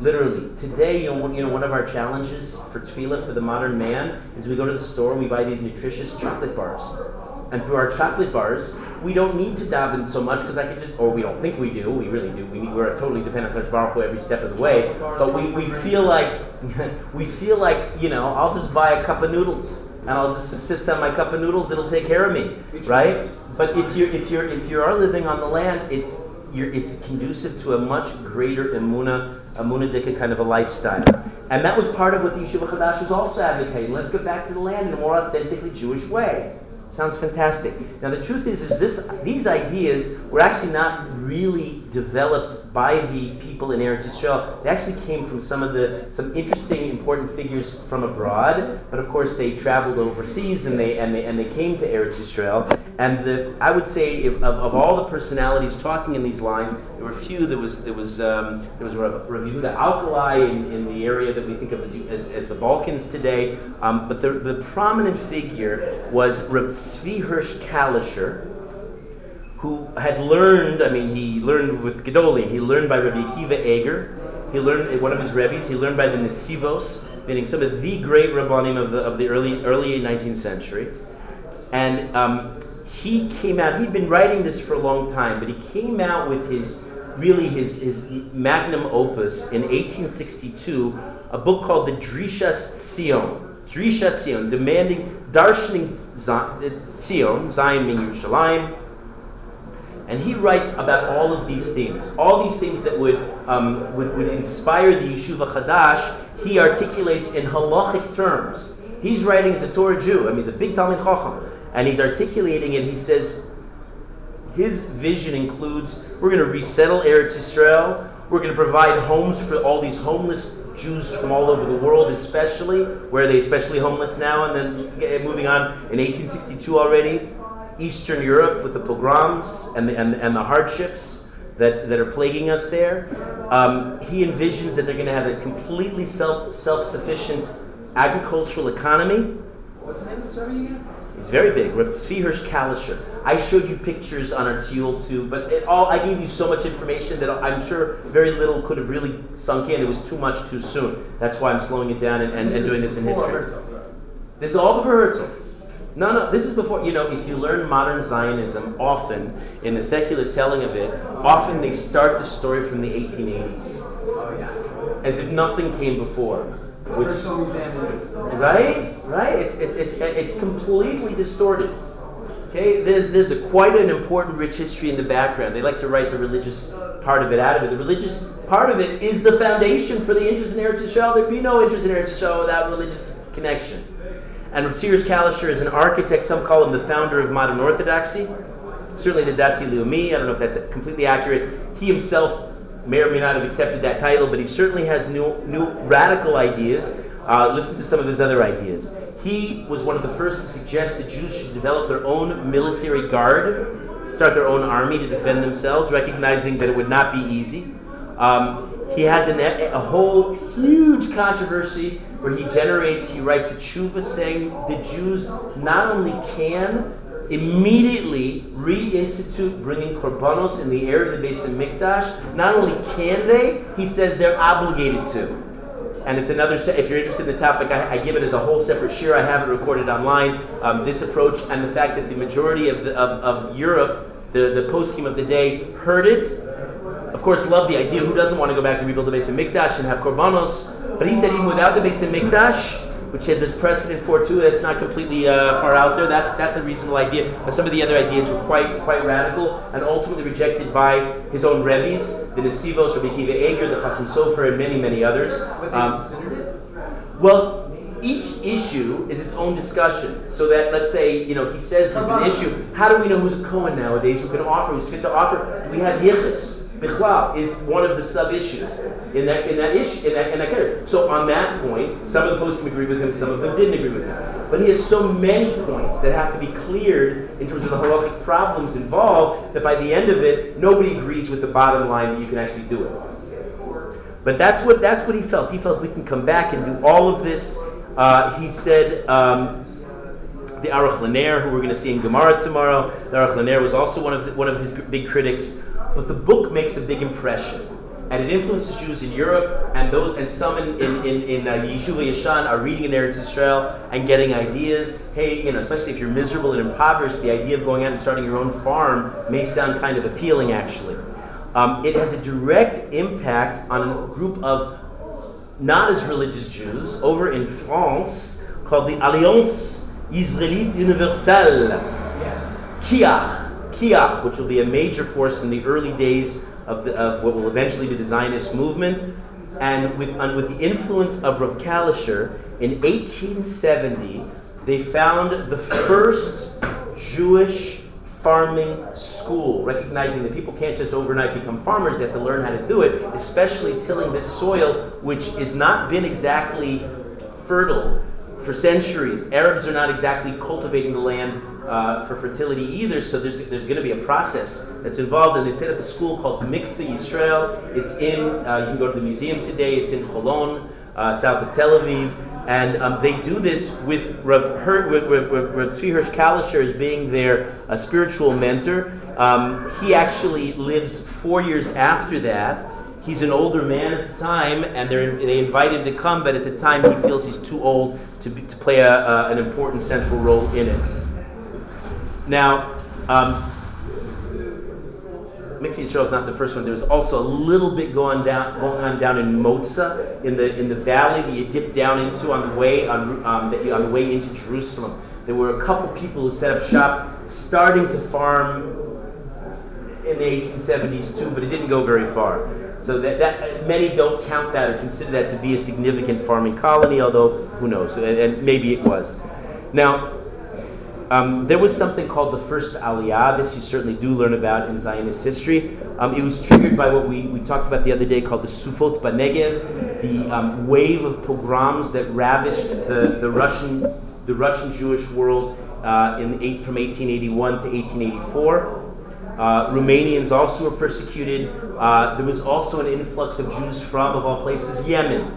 A: Literally, today, you know, one- you know, one of our challenges for tefillah for the modern man is we go to the store and we buy these nutritious chocolate bars. and through our chocolate bars, we don't need to daven so much because I could just, or we don't think we do, we really do. We we're totally dependent on Kodesh Hu every step of the way. But we, we feel like, we feel like, you know, I'll just buy a cup of noodles and I'll just subsist on my cup of noodles. It'll take care of me, right? But if you're if you're if you are living on the land, it's you're, it's conducive to a much greater emuna, emunadika kind of a lifestyle. And that was part of what the Yeshiva Chadash was also advocating. Let's get back to the land in a more authentically Jewish way. Sounds fantastic. Now the truth is, is this these ideas were actually not really developed by the people in Eretz Yisrael. They actually came from some of the some interesting, important figures from abroad. But of course, they traveled overseas and they and they and they came to Eretz Yisrael. And the I would say if, of, of all the personalities talking in these lines, there were a few. There was there was um, there was Rav Yehuda Alkalai in, in the area that we think of as, as, as the Balkans today. Um, but the, the prominent figure was Rav Tzvi Hirsch Kalischer, who had learned. I mean, he learned with Gedolim. He learned by Rabbi Akiva Eger. He learned one of his rebbes. He learned by the Nesivos, meaning some of the great rabbanim of the of the early early 19th century. And um, he came out, he'd been writing this for a long time, but he came out with his really his, his magnum opus in 1862, a book called the Drishas Tzion. Drishas Tzion, demanding darshaning Tzion, Zion meaning Yerushalayim. And he writes about all of these things, all these things that would, um, would, would inspire the Yeshuva Chadash, he articulates in halachic terms. He's writing as a Torah Jew, I mean, he's a big Talmud Chacham and he's articulating it. He says his vision includes we're going to resettle Eretz Israel. We're going to provide homes for all these homeless Jews from all over the world, especially where are they especially homeless now. And then moving on in 1862 already, Eastern Europe with the pogroms and the, and, and the hardships that, that are plaguing us there. Um, he envisions that they're going to have a completely self self sufficient agricultural economy.
D: What's the name of the survey again?
A: It's very big. Rav Tzvi Hirsch Kalischer. I showed you pictures on our Tiyul too, but it all I gave you so much information that I'm sure very little could have really sunk in. It was too much too soon. That's why I'm slowing it down and, and, and doing this in history.
D: Herzl.
A: This is all before Herzl. No, no, this is before, you know, if you learn modern Zionism, often, in the secular telling of it, often they start the story from the 1880s,
D: Oh yeah.
A: as if nothing came before. Which, right? Right? It's, it's, it's, it's completely distorted. Okay, there's, there's a, quite an important rich history in the background. They like to write the religious part of it out of it. The religious part of it is the foundation for the interest in Eretz Yisrael. There'd be no interest in Eretz Yisrael without religious connection. And Rav Kalischer is an architect. Some call him the founder of modern orthodoxy. Certainly the Dati Leumi. I don't know if that's completely accurate. He himself may or may not have accepted that title, but he certainly has new, new radical ideas. Uh, listen to some of his other ideas. He was one of the first to suggest that Jews should develop their own military guard, start their own army to defend themselves, recognizing that it would not be easy. Um, he has an, a whole huge controversy where he generates, he writes a tshuva saying the Jews not only can immediately reinstitute bringing korbanos in the area of the Beis HaMikdash, not only can they, he says they're obligated to and it's another. If you're interested in the topic, I, I, give it as a whole separate share. I have it recorded online. Um, this approach and the fact that the majority of, the, of, of Europe, the the poskim of the day, heard it. Of course, love the idea. Who doesn't want to go back and rebuild the Beis HaMikdash and have korbanos? But he said even without the Beis HaMikdash, which has this precedent for too. That's not completely uh, far out there. That's that's a reasonable idea. But some of the other ideas were quite quite radical and ultimately rejected by his own rebbes, the Nesivos, Rabbi Kiva Eger, the Chasam Sofer, and many many others. Um, well, each issue is its own discussion. So that let's say you know he says there's an issue. How do we know who's a Cohen nowadays who can offer, who's fit to offer? We have Yichus. Bichlal is one of the sub issues in that in that issue in that in that category. So on that point, some of the poskim agree with him, some of them didn't agree with him. But he has so many points that have to be cleared in terms of the halachic problems involved that by the end of it, nobody agrees with the bottom line that you can actually do it. But that's what that's what he felt. He felt we can come back and do all of this. Uh, he said. Um, the Aruch Laner, who we're going to see in Gemara tomorrow, the Aruch Laner was also one of the, one of his big critics. But the book makes a big impression. and it influences Jews in Europe, and those and some in in in, in uh, Yeshuva Yashan are reading in Eretz Israel and getting ideas. Hey, you know, especially if you're miserable and impoverished, the idea of going out and starting your own farm may sound kind of appealing, actually. Um, it has a direct impact on a group of not as religious Jews over in France called the Alliance Israélite Universelle.
D: Yes.
A: Kiach, Kiach, which will be a major force in the early days of, the, of what will eventually be the Zionist movement, and with, and with the influence of Rav Kalischer, in 1870, they found the first Jewish farming school, recognizing that people can't just overnight become farmers, they have to learn how to do it, especially tilling this soil, which has not been exactly fertile for centuries. Arabs are not exactly cultivating the land uh, for fertility either, so there's, there's going to be a process that's involved. And they set up a school called Mikveh Yisrael. It's in, uh, you can go to the museum today, it's in Holon, uh, south of Tel Aviv. And um, they do this with Rav, Her- with, with, with, with Tzvi Hirsch Kalischer as being their uh, spiritual mentor. Um, he actually lives four years after that. He's an older man at the time, and they invite him to come, but at the time he feels he's too old to, be, to play a, uh, an important central role in it. Now, um, Mikveh is not the first one. There's also a little bit going down, going on down in Motza, in the in the valley that you dip down into on the way on um, that you, on the way into Jerusalem. There were a couple people who set up shop, starting to farm in the 1870s too, but it didn't go very far. So that, that many don't count that or consider that to be a significant farming colony, although who knows, and, and maybe it was. Now, um, there was something called the first Aliyah. This you certainly do learn about in Zionist history. Um, it was triggered by what we, we talked about the other day called the Sufot Banegev, the um, wave of pogroms that ravished the, the Russian the Russian Jewish world uh, in eight, from 1881 to 1884. Uh, Romanians also were persecuted. Uh, there was also an influx of Jews from, of all places, Yemen.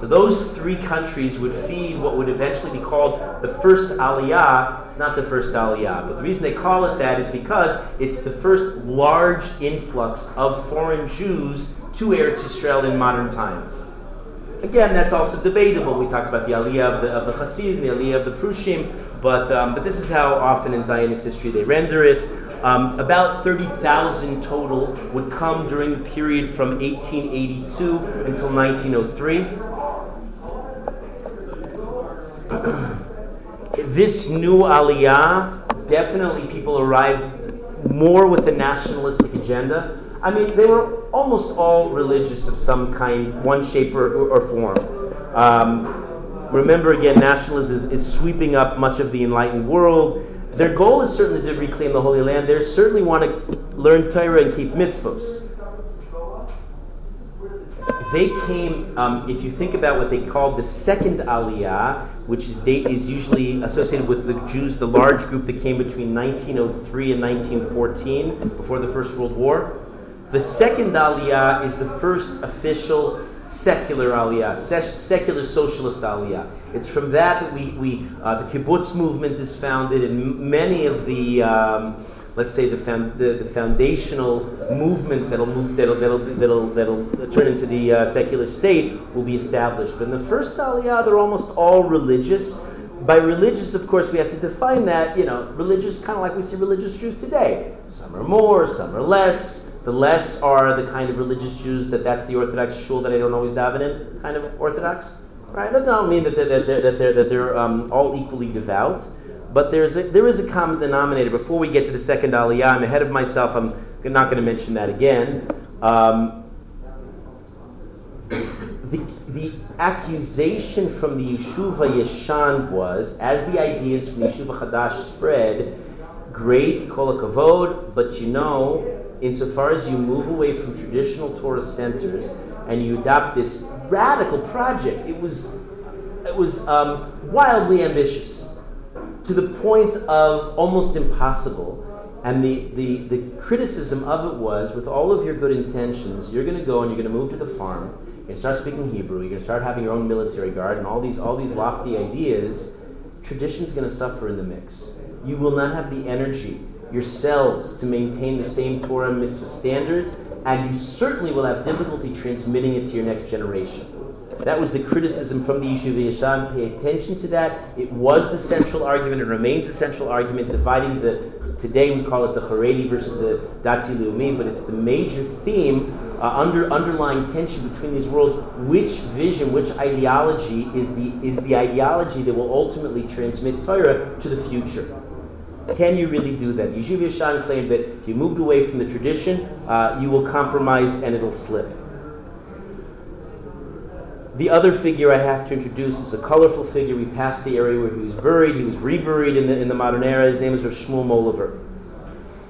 A: So those three countries would feed what would eventually be called the first Aliyah. It's not the first Aliyah, but the reason they call it that is because it's the first large influx of foreign Jews to Eretz Israel in modern times. Again, that's also debatable. We talked about the Aliyah of the, of the the Aliyah of the Prushim, but, um, but this is how often in Zionist history they render it. Um, about 30,000 total would come during the period from 1882 until 1903. this new aliyah, definitely people arrived more with a nationalistic agenda. I mean, they were almost all religious of some kind, one shape or, or form. Um, remember, again, nationalism is, is sweeping up much of the enlightened world. Their goal is certainly to reclaim the Holy Land. They certainly want to learn Torah and keep mitzvos. They came, um, if you think about what they called the second Aliyah, which is, date, is usually associated with the Jews, the large group that came between 1903 and 1914, before the First World War. The second Aliyah is the first official secular aliyah, se- secular socialist aliyah. It's from that that we, we uh, the kibbutz movement is founded, and many of the, um, let's say, the, the, the, foundational movements that'll move, that'll, that'll, that'll, that'll turn into the uh, secular state will be established. But in the first aliyah, they're almost all religious. By religious, of course, we have to define that, you know, religious, kind of like we see religious Jews today. Some are more, some are less. The less are the kind of religious Jews that that's the Orthodox shul that I don't always daven in, kind of Orthodox. Right? That does not mean that they're, that they're, that they're, that they're um, all equally devout, but there's a, there is a common denominator. Before we get to the second aliyah, I'm ahead of myself. I'm not going to mention that again. Um, the, the accusation from the Yeshuva Yeshan was, as the ideas from Yeshuva Hadash spread, great kol kavod, but you know, insofar as you move away from traditional Torah centers and you adopt this radical project, it was it was um, wildly ambitious to the point of almost impossible. And the, the, the criticism of it was, with all of your good intentions, you're going to go and you're going to move to the farm. You're going to start speaking Hebrew. You're going to start having your own military guard, and all these all these lofty ideas. Tradition's going to suffer in the mix. You will not have the energy yourselves to maintain the same Torah mitzvah standards and you certainly will have difficulty transmitting it to your next generation. That was the criticism from the Yishuv Yashan. Pay attention to that. It was the central argument. It remains the central argument, dividing the. Today we call it the Haredi versus the Dati Leumi, but it's the major theme, uh, under underlying tension between these worlds. Which vision, which ideology is the is the ideology that will ultimately transmit Torah to the future? Can you really do that? Yishuv Yashan claimed that if you moved away from the tradition, uh, you will compromise and it'll slip. The other figure I have to introduce is a colorful figure. We passed the area where he was buried. He was reburied in the, in the modern era. His name is Rav Shmuel Moliver.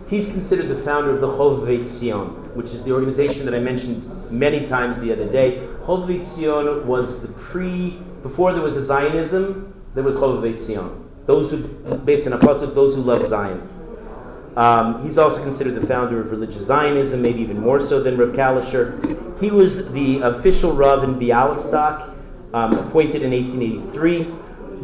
A: He's considered the founder of the Chovevei Tzion, which is the organization that I mentioned many times the other day. Chovevei Tzion was the pre, before there was a Zionism, there was Chovevei Tzion. Those who, based on Apostle, those who love Zion. Um, he's also considered the founder of religious Zionism, maybe even more so than Rav Kalischer. He was the official Rav in Bialystok, um, appointed in 1883,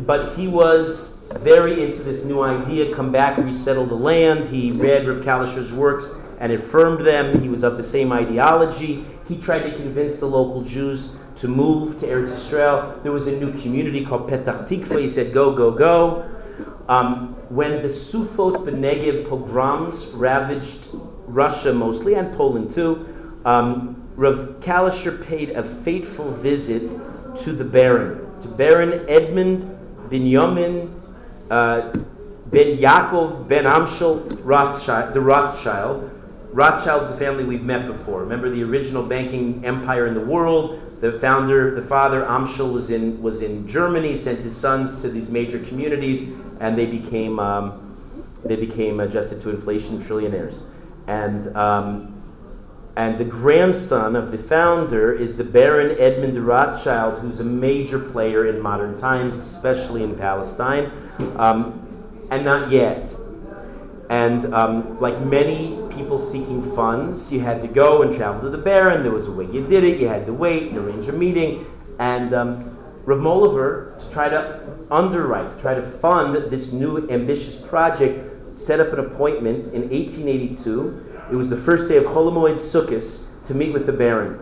A: but he was very into this new idea come back, resettle the land. He read Rav Kalischer's works and affirmed them. He was of the same ideology. He tried to convince the local Jews to move to Eretz Israel. There was a new community called Petach Tikva. He said, Go, go, go. Um, when the Sufot Benegev pogroms ravaged Russia mostly, and Poland too, um, Rav Kalischer paid a fateful visit to the Baron, to Baron Edmund Binyamin uh, Ben Yaakov Ben Amshel Rothschild, the Rothschild. Rothschild's a family we've met before. Remember the original banking empire in the world? The founder, the father, Amshel, was in, was in Germany, sent his sons to these major communities, and they became, um, they became adjusted to inflation trillionaires. And, um, and the grandson of the founder is the Baron Edmund Rothschild, who's a major player in modern times, especially in Palestine, um, and not yet. And um, like many people seeking funds, you had to go and travel to the Baron. There was a way you did it. You had to wait and arrange a meeting. And um, Rav Moliver, to try to underwrite, to try to fund this new ambitious project, set up an appointment in 1882. It was the first day of Chol Hamoed Sukkot to meet with the Baron.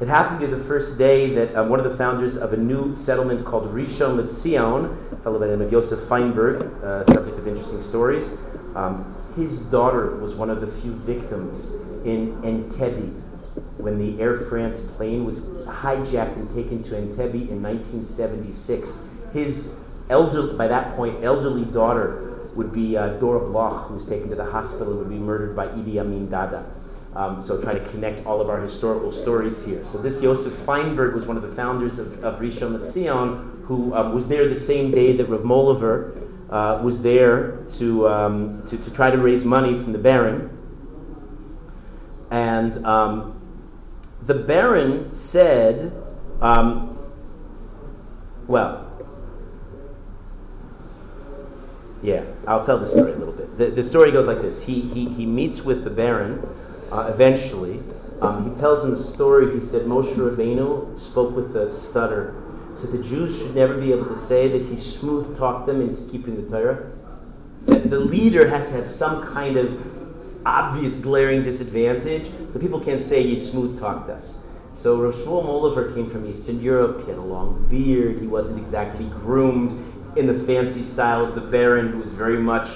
A: It happened to be the first day that um, one of the founders of a new settlement called Rishon LeZion, a fellow by the name of Yosef Feinberg, uh, subject of interesting stories, um, his daughter was one of the few victims in Entebbe when the Air France plane was hijacked and taken to Entebbe in 1976. His elder, by that point, elderly daughter would be uh, Dora Bloch, who was taken to the hospital and would be murdered by Idi Amin Dada. Um, so try to connect all of our historical stories here. So this Yosef Feinberg was one of the founders of, of Rishon LeZion, who um, was there the same day that Rav Moliver uh, was there to, um, to, to, try to raise money from the Baron. And um, the Baron said, um, well, yeah, I'll tell the story a little bit. The, the story goes like this. He, he, he meets with the Baron uh, eventually. Um, he tells him a story. He said Moshe Rabbeinu spoke with a stutter. So the Jews should never be able to say that he smooth talked them into keeping the Torah. That the leader has to have some kind of obvious glaring disadvantage, so people can't say he smooth talked us. So Rav Shmuel Moliver came from Eastern Europe. He had a long beard. He wasn't exactly groomed in the fancy style of the Baron, who was very much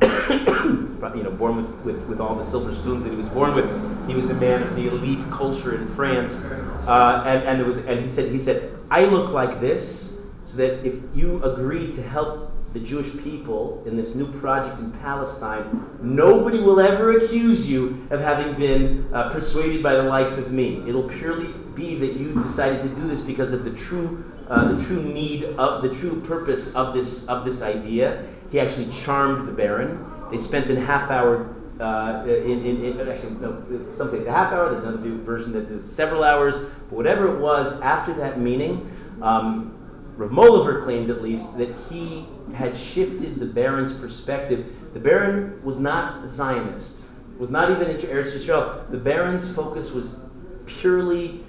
A: you know, born with, with, with all the silver spoons that he was born with. He was a man of the elite culture in France, uh, and and, was, and he said he said I look like this, so that if you agree to help the Jewish people in this new project in Palestine, nobody will ever accuse you of having been uh, persuaded by the likes of me. It'll purely be that you decided to do this because of the true, uh, the true need of the true purpose of this of this idea. He actually charmed the Baron. They spent a half hour. Uh, in, in, in, actually, no, some say it's a half hour. There's another version that is several hours. But whatever it was, after that meeting, um, Rav Moliver claimed at least that he had shifted the Baron's perspective. The Baron was not a Zionist, was not even into Eretz Yisrael. The Baron's focus was purely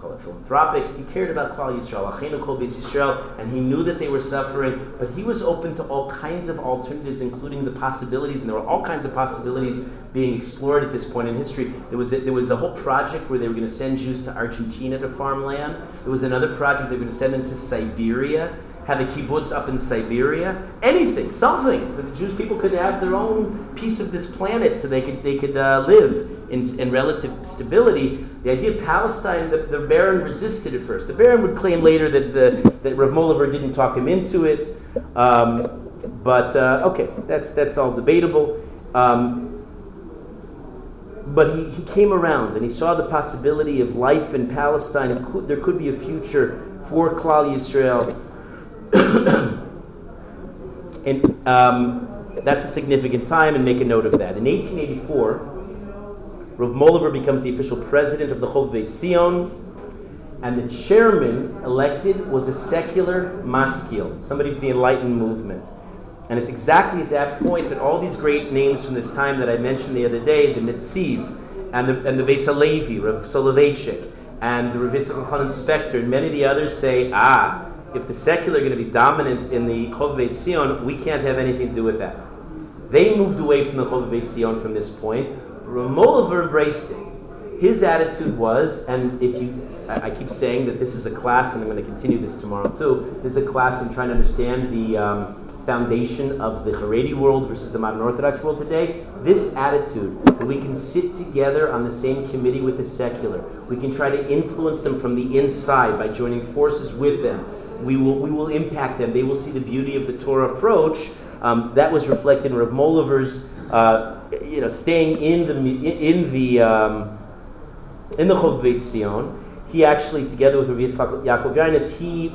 A: call it philanthropic. He cared about Klal Yisrael, Achenu Kol Beis Yisrael, and he knew that they were suffering. But he was open to all kinds of alternatives, including the possibilities, and there were all kinds of possibilities being explored at this point in history. There was a, there was a whole project where they were going to send Jews to Argentina to farm land. There was another project they were going to send them to Siberia have a kibbutz up in Siberia, anything, something that the Jewish people could have their own piece of this planet so they could, they could uh, live in, in relative stability. The idea of Palestine, the, the Baron resisted at first. The Baron would claim later that, the, that Rav Moliver didn't talk him into it. Um, but uh, okay, that's, that's all debatable. Um, but he, he came around and he saw the possibility of life in Palestine. There could be a future for Klal Yisrael and um, that's a significant time, and make a note of that. In 1884, Rav Moliver becomes the official president of the Chovevei Tzion, and the chairman elected was a secular maskil, somebody from the Enlightened movement. And it's exactly at that point that all these great names from this time that I mentioned the other day, the Netziv, and the, and the Beis Rav Soloveitchik, and the Rav Yitzchak Spektor, and many of the others say, ah, if the secular are going to be dominant in the Chovevei Tzion, we can't have anything to do with that. They moved away from the Chovevei Tzion from this point. Rav Moliver embraced it. His attitude was, and if you, I, keep saying that this is a class, and I'm going to continue this tomorrow too. This is a class in trying to understand the um, foundation of the Haredi world versus the modern Orthodox world today. This attitude that we can sit together on the same committee with the secular, we can try to influence them from the inside by joining forces with them we will, we will impact them. They will see the beauty of the Torah approach. Um, that was reflected in Rav Moliver's, uh, you know, staying in the in the um, in the Chovevei Tzion. He actually, together with Rav Yitzchak Yaakov Reines, he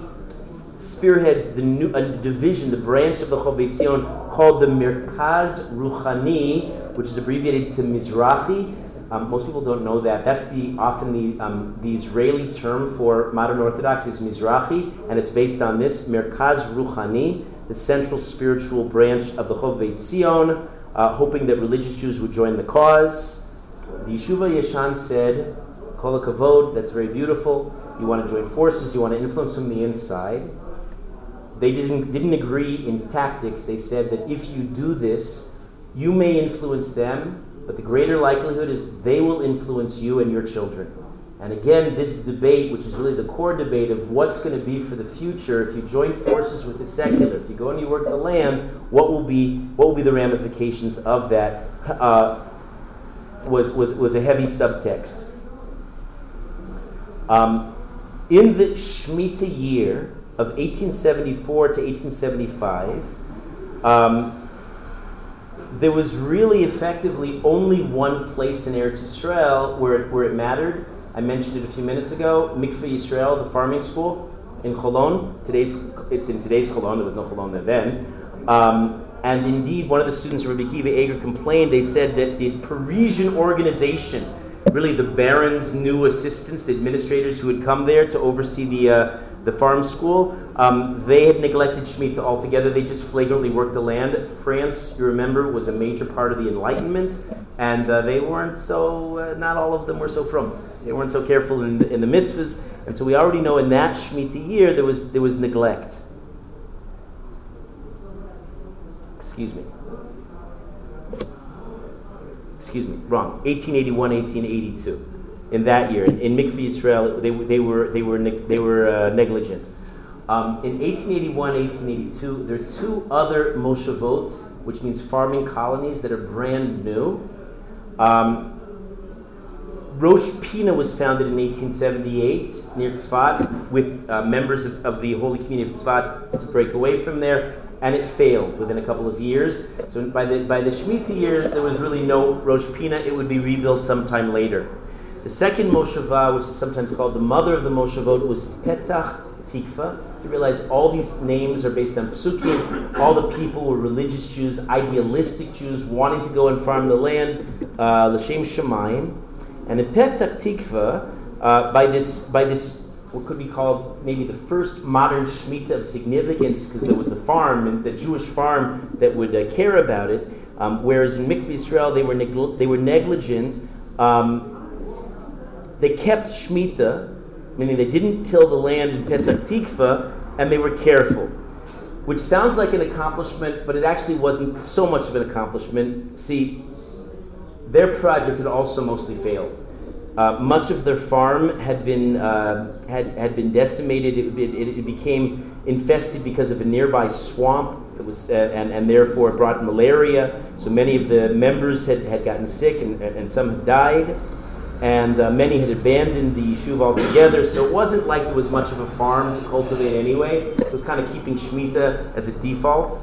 A: spearheads the new a division, the branch of the Chovevei Tzion called the Merkaz Ruchani, which is abbreviated to Mizrahi, um, most people don't know that. That's the often the, um, the Israeli term for modern Orthodox is Mizrahi, and it's based on this Merkaz Ruchani, the central spiritual branch of the Chovevei Tzion, uh, hoping that religious Jews would join the cause. The Yeshuva Yeshan said, Kol Kavod, that's very beautiful. You want to join forces, you want to influence from the inside. They didn't, didn't agree in tactics. They said that if you do this, you may influence them, but the greater likelihood is they will influence you and your children. And again, this debate, which is really the core debate of what's going to be for the future, if you join forces with the secular, if you go and you work the land, what will be what will be the ramifications of that? Uh, was, was, was a heavy subtext. Um, in the Shemitah year of 1874 to 1875, um, there was really effectively only one place in Eretz Israel where it, where it mattered. I mentioned it a few minutes ago. Mikveh Yisrael, the farming school in Cholon. Today's it's in today's Cholon. There was no Cholon there then. Um, and indeed, one of the students of Rabbi Kiva Eger complained. They said that the Parisian organization, really the Baron's new assistants, the administrators who had come there to oversee the uh, the farm school, um, they had neglected Shemitah altogether. They just flagrantly worked the land. France, you remember, was a major part of the Enlightenment, and uh, they weren't so, uh, not all of them were so from. They weren't so careful in the, in the mitzvahs. And so we already know in that Shemitah year there was, there was neglect. Excuse me. Excuse me, wrong. 1881, 1882 in that year. In, in Mikveh Israel, they, they were, they were, they were uh, negligent. Um, in 1881, 1882, there are two other moshavot, which means farming colonies that are brand new. Um, Rosh Pina was founded in 1878 near Tzfat with uh, members of, of, the Holy Community of Tzfat to break away from there, and it failed within a couple of years. So by the, by the Shemitah year, there was really no Rosh Pina. It would be rebuilt sometime later. The second Moshava, which is sometimes called the mother of the Moshavot, was Petach Tikva. To realize all these names are based on psukim. All the people were religious Jews, idealistic Jews, wanting to go and farm the land, uh, l'shem shemayim. And in Petach Tikva, uh, by this by this what could be called maybe the first modern Shemitah of significance, because there was a farm, the Jewish farm that would uh, care about it. Um, whereas in Mikveh Israel, they were, negl- they were negligent. Um, they kept Shemitah, meaning they didn't till the land in Petah Tikva, and they were careful. Which sounds like an accomplishment, but it actually wasn't so much of an accomplishment. See, their project had also mostly failed. Uh, much of their farm had been uh, had, had been decimated. It, it, it, became infested because of a nearby swamp. It was uh, and, and therefore brought malaria. So many of the members had, had gotten sick and, and some had died. And uh, many had abandoned the yishuv altogether. So it wasn't like there was much of a farm to cultivate anyway. It was kind of keeping Shemitah as a default.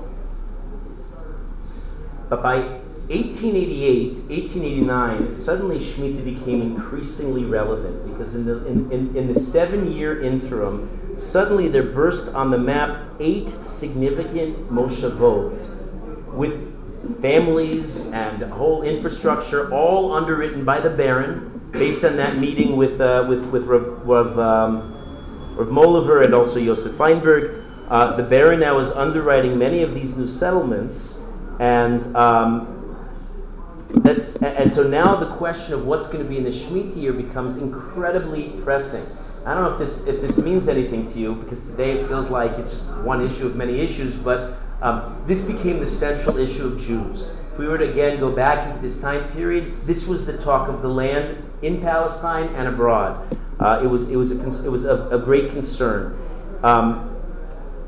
A: But by 1888, 1889, suddenly Shemitah became increasingly relevant because in the, in, in, in the seven year interim, suddenly there burst on the map eight significant moshavot with families and whole infrastructure, all underwritten by the Baron, based on that meeting with, uh, with, with Rav, Rav, um, Rav Moliver and also Yosef Feinberg. Uh, the Baron now is underwriting many of these new settlements, and um, that's, and so now the question of what's going to be in the Shemitah year becomes incredibly pressing. I don't know if this, if this means anything to you, because today it feels like it's just one issue of many issues, but um, this became the central issue of Jews. If we were to again go back into this time period, this was the talk of the land in Palestine and abroad. Uh, it was, it was, a, it was a, a great concern. Um,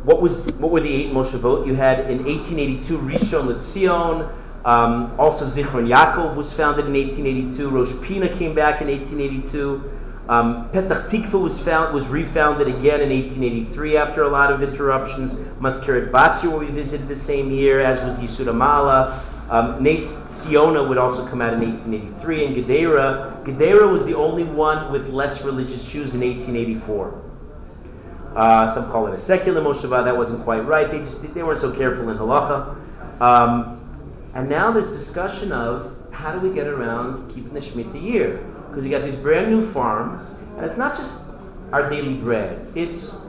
A: what, was, what were the eight Moshavot? You had in 1882 Rishon LeZion, um, also, Zichron Yaakov was founded in 1882. Rosh Pina came back in 1882. Um, Petach Tikva was found was refounded again in 1883 after a lot of interruptions. Maskeret Batya, will be visited the same year, as was Yesud HaMa'ala. Um, Nes Ziona would also come out in 1883, and Gedera. Gedera was the only one with less religious Jews in 1884. Uh, some call it a secular Mosheva. That wasn't quite right. They just they weren't so careful in halacha. Um, and now there's discussion of how do we get around keeping the Shemitah year? Because you got these brand new farms, and it's not just our daily bread. It's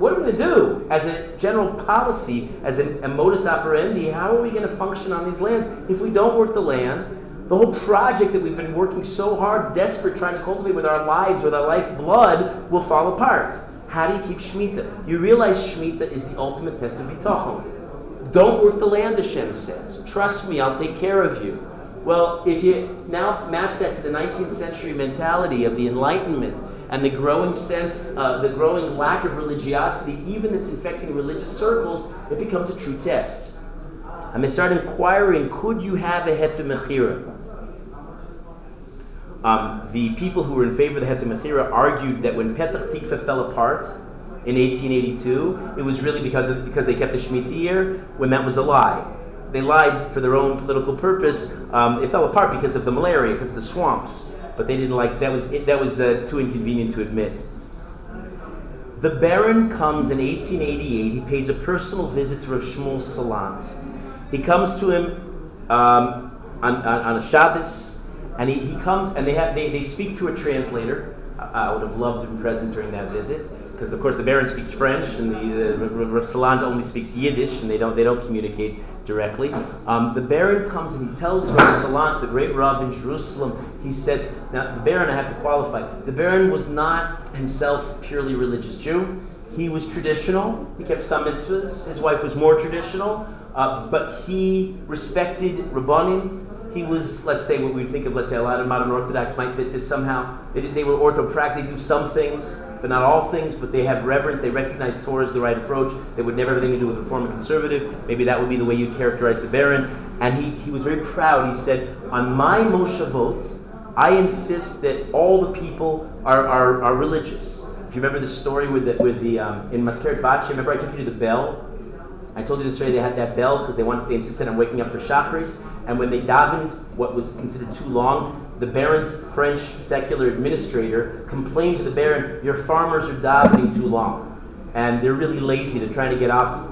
A: what are we going to do as a general policy, as a, a modus operandi? How are we going to function on these lands if we don't work the land? The whole project that we've been working so hard, desperate, trying to cultivate with our lives, with our life blood, will fall apart. How do you keep Shemitah? You realize Shemitah is the ultimate test of bitachon. Don't work the land, Hashem says. Trust me, I'll take care of you. Well, if you now match that to the 19th century mentality of the Enlightenment and the growing sense, uh, the growing lack of religiosity, even that's infecting religious circles, it becomes a true test. And they start inquiring could you have a heter mechira? Um, the people who were in favor of the heter mechira argued that when Petach Tikva fell apart, in 1882, it was really because of, because they kept the Shemitah year when that was a lie. They lied for their own political purpose. Um, it fell apart because of the malaria, because of the swamps. But they didn't like that was that was uh, too inconvenient to admit. The Baron comes in 1888. He pays a personal visit to Rav Shmuel Salant. He comes to him um, on, on, on, a Shabbos, and he, he comes and they have they, they speak through a translator. I, I would have loved to be present during that visit because of course the Baron speaks French and the, the Rav Salant only speaks Yiddish and they don't they don't communicate directly. Um, the Baron comes and he tells Rav Salant, the great Rav in Jerusalem, he said, now the Baron I have to qualify. The Baron was not himself purely religious Jew. He was traditional. He kept some mitzvahs. His wife was more traditional, uh, but he respected Rabbanim he was, let's say, what we'd think of, let's say, a lot of modern Orthodox might fit this somehow. They, they were orthopract, they do some things, but not all things, but they have reverence, they recognize Torah as the right approach. They would never have anything to do with reform and conservative. Maybe that would be the way you characterize the Baron. And he, he was very proud. He said, On my Moshavot, I insist that all the people are, are, are religious. If you remember the story with the, with the um, in Maskeret Batya, remember I took you to the bell I told you the story. They had that bell because they wanted, they insisted on waking up for Shachris. And when they davened, what was considered too long, the Baron's French secular administrator complained to the Baron, "Your farmers are davening too long, and they're really lazy. They're trying to get off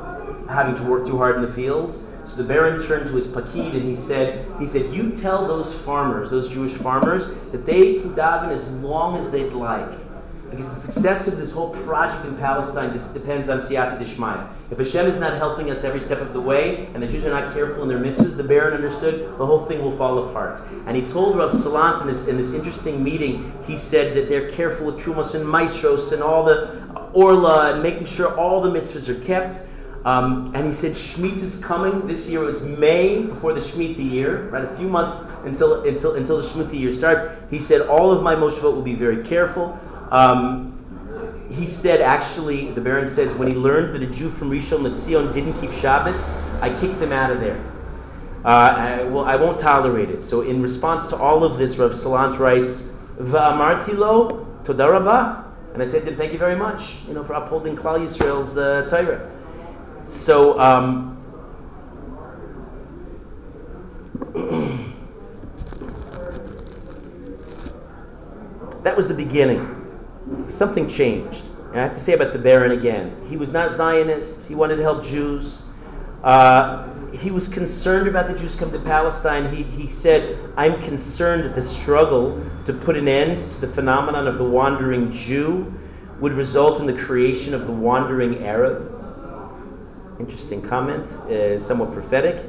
A: having to work too hard in the fields." So the Baron turned to his pakid and he said, "He said, you tell those farmers, those Jewish farmers, that they can daven as long as they'd like." Because the success of this whole project in Palestine depends on Siyata Dishmaya. If Hashem is not helping us every step of the way, and the Jews are not careful in their mitzvahs, the Baron understood, the whole thing will fall apart. And he told Rav Salant in this, in this interesting meeting, he said that they're careful with Trumos and Maasros and all the Orla and making sure all the mitzvahs are kept. Um, and he said Shemitah is coming this year. It's May before the Shemitah year, right? A few months until until until the Shemitah year starts. He said all of my Moshevot will be very careful. Um, he said actually, the Baron says when he learned that a Jew from Rishon LeZion didn't keep Shabbos, I kicked him out of there. Uh, I, well, I won't tolerate it. So in response to all of this, Rav Salant writes, "Va'amarti lo todarabah," and I said to him, "Thank you very much, you know, for upholding Klal Yisrael's uh, Torah." So, um, that was the beginning. Something changed. And I have to say about the Baron again. He was not Zionist, he wanted to help Jews. Uh, he was concerned about the Jews coming to Palestine. He, he said, I'm concerned that the struggle to put an end to the phenomenon of the wandering Jew would result in the creation of the wandering Arab. Interesting comment, uh, somewhat prophetic.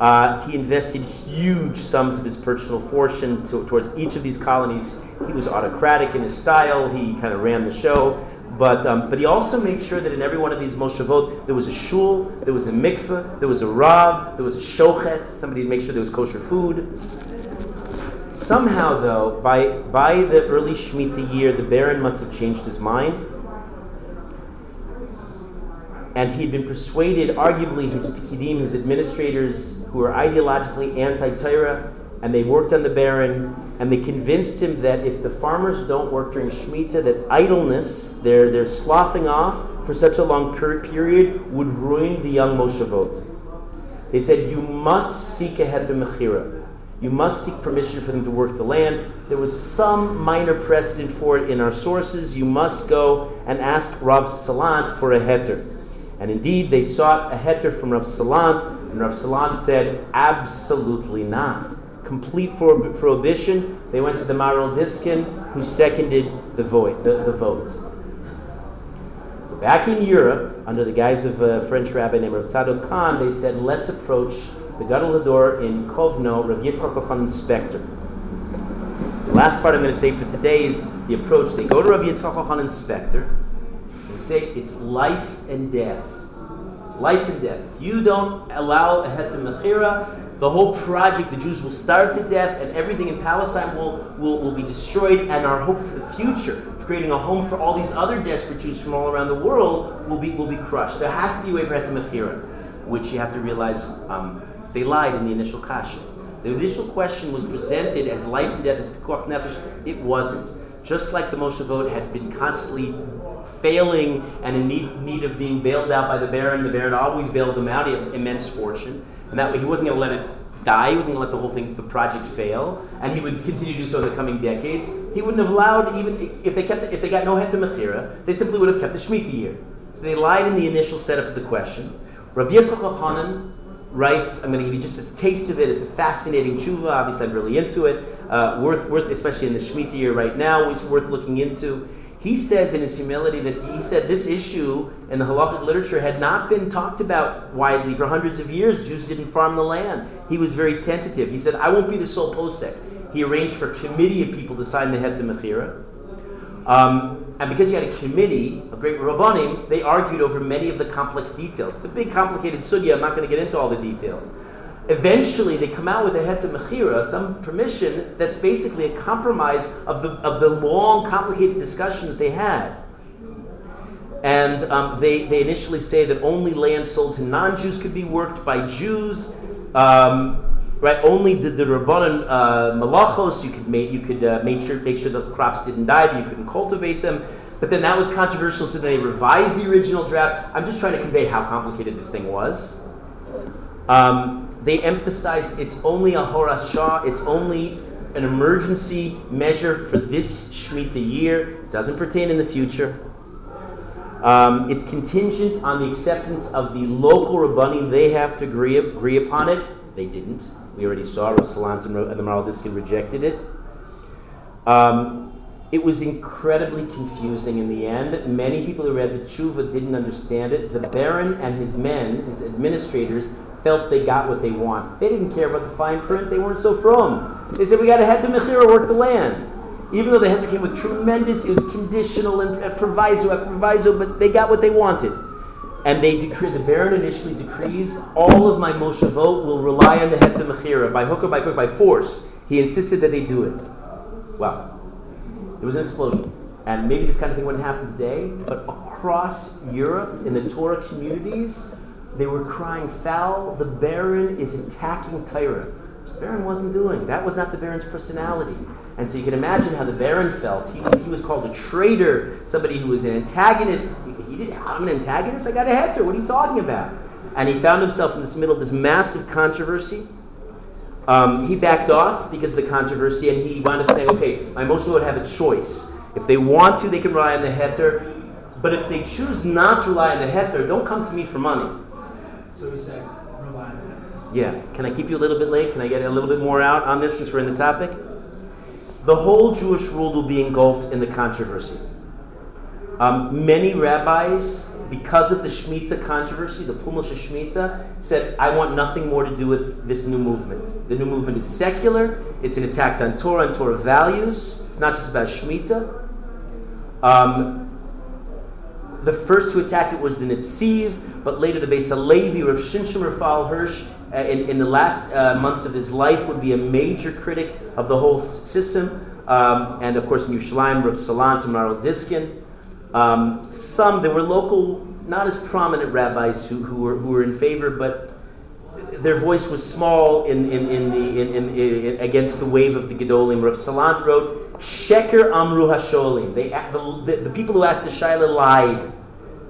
A: Uh, he invested huge sums of his personal fortune to, towards each of these colonies. He was autocratic in his style. He kind of ran the show. But, um, but he also made sure that in every one of these moshavot, there was a shul, there was a mikveh, there was a rav, there was a shochet, somebody to make sure there was kosher food. Somehow, though, by, by the early Shemitah year, the Baron must have changed his mind and he'd been persuaded, arguably, his pikidim, his administrators, who were ideologically anti-Torah, and they worked on the Baron, and they convinced him that if the farmers don't work during Shemitah, that idleness, their, their sloughing off for such a long per- period, would ruin the young Moshavot. They said, you must seek a heter mechira. You must seek permission for them to work the land. There was some minor precedent for it in our sources. You must go and ask Rav Salant for a heter. And indeed, they sought a heter from Rav Salant, and Rav Salant said, absolutely not. Complete prohibition. They went to the Maharil Diskin, who seconded the, vote, the, the votes. So back in Europe, under the guise of a French rabbi named Rav Tzadok Kahn, they said, let's approach the Gadol Hador in Kovno, Rav Yitzchak Spektor. The last part I'm going to say for today is the approach. They go to Rav Yitzchak Elchanan Spektor, they say it's life and death. Life and death. If you don't allow a heter mechira, the whole project, the Jews will starve to death, and everything in Palestine will, will, will be destroyed, and our hope for the future, creating a home for all these other desperate Jews from all around the world, will be, will be crushed. There has to be a way for heter mechira, which you have to realize um, they lied in the initial kasha. The initial question was presented as life and death, as pikuach nefesh. It wasn't. Just like the Moshavot had been constantly failing and in need, need of being bailed out by the Baron. The Baron always bailed them out. He had immense fortune. And that way he wasn't going to let it die. He wasn't going to let the whole thing, the project fail. And he would continue to do so in the coming decades. He wouldn't have allowed, even if they, kept, if they got no heter mechira, they simply would have kept the Shemitah year. So they lied in the initial setup of the question. Rav Yitzchak Elchanan writes, I'm going to give you just a taste of it. It's a fascinating tshuva. Obviously, I'm really into it. Uh, worth, worth, especially in the Shemitah year right now, it's worth looking into. He says in his humility that he said this issue in the halachic literature had not been talked about widely for hundreds of years. Jews didn't farm the land. He was very tentative. He said, I won't be the sole posek. He arranged for a committee of people to sign the heter mechira. Um, and because you had a committee of great rabbanim, they argued over many of the complex details. It's a big, complicated sugya. I'm not going to get into all the details. Eventually, they come out with a heter mechira, some permission that's basically a compromise of the, of the long, complicated discussion that they had. And um, they, they initially say that only land sold to non Jews could be worked by Jews. Um, right? Only the, the Rabbanan uh, malachos you could make you could uh, make sure make sure the crops didn't die, but you couldn't cultivate them. But then that was controversial, so then they revised the original draft. I'm just trying to convey how complicated this thing was. Um, they emphasized it's only a horas shah, it's only an emergency measure for this Shemitah year, doesn't pertain in the future. Um, it's contingent on the acceptance of the local rabbanim. They have to agree, agree upon it. They didn't. We already saw Rav Salant and the Maharil Diskin rejected it. Um, It was incredibly confusing in the end. Many people who read the tshuva didn't understand it. The Baron and his men, his administrators, felt they got what they want. They didn't care about the fine print. They weren't so frum. They said, we got to heter mechira, work the land. Even though the heter came with tremendous, it was conditional and proviso after proviso, but they got what they wanted. And they decree, the Baron initially decrees, all of my Moshavot will rely on the heter mechira, by hook or by crook, by force. He insisted that they do it. Wow. There was an explosion. And maybe this kind of thing wouldn't happen today, but across Europe, in the Torah communities, they were crying foul. The Baron is attacking Torah. The Baron wasn't doing. That was not the Baron's personality. And so you can imagine how the Baron felt. He was, he was called a traitor, somebody who was an antagonist. He, didn't, I'm an antagonist? I got a heter. What are you talking about? And he found himself in this middle of this massive controversy. Um, he backed off because of the controversy, and he wound up saying, "Okay, my Moshavot have a choice. If they want to, they can rely on the heter, but if they choose not to rely on the heter, don't come to me for money."
D: So on it.
A: Yeah. Can I keep you a little bit late? Can I get a little bit more out on this since we're in the topic? The whole Jewish world will be engulfed in the controversy. Um, many rabbis, because of the Shemitah controversy, the Pumel Shemitah, said, I want nothing more to do with this new movement. The new movement is secular, it's an attack on Torah and Torah values, it's not just about Shemitah. Um, the first to attack it was the Netziv, but later the Beis Halevi, Rav Shimshon Raphael Hirsch, uh, in, in the last uh, months of his life, would be a major critic of the whole s- system. Um, and of course, in Yerushalayim, Rav Salant and Maharil Diskin. Um, some, there were local, not as prominent rabbis who, who, were, who were in favor, but their voice was small in, in, in the, in, in, in, against the wave of the Gedolim. Rav Salant wrote, Sheker Amru Hasholim. They, the, the, the people who asked the Shaila lied.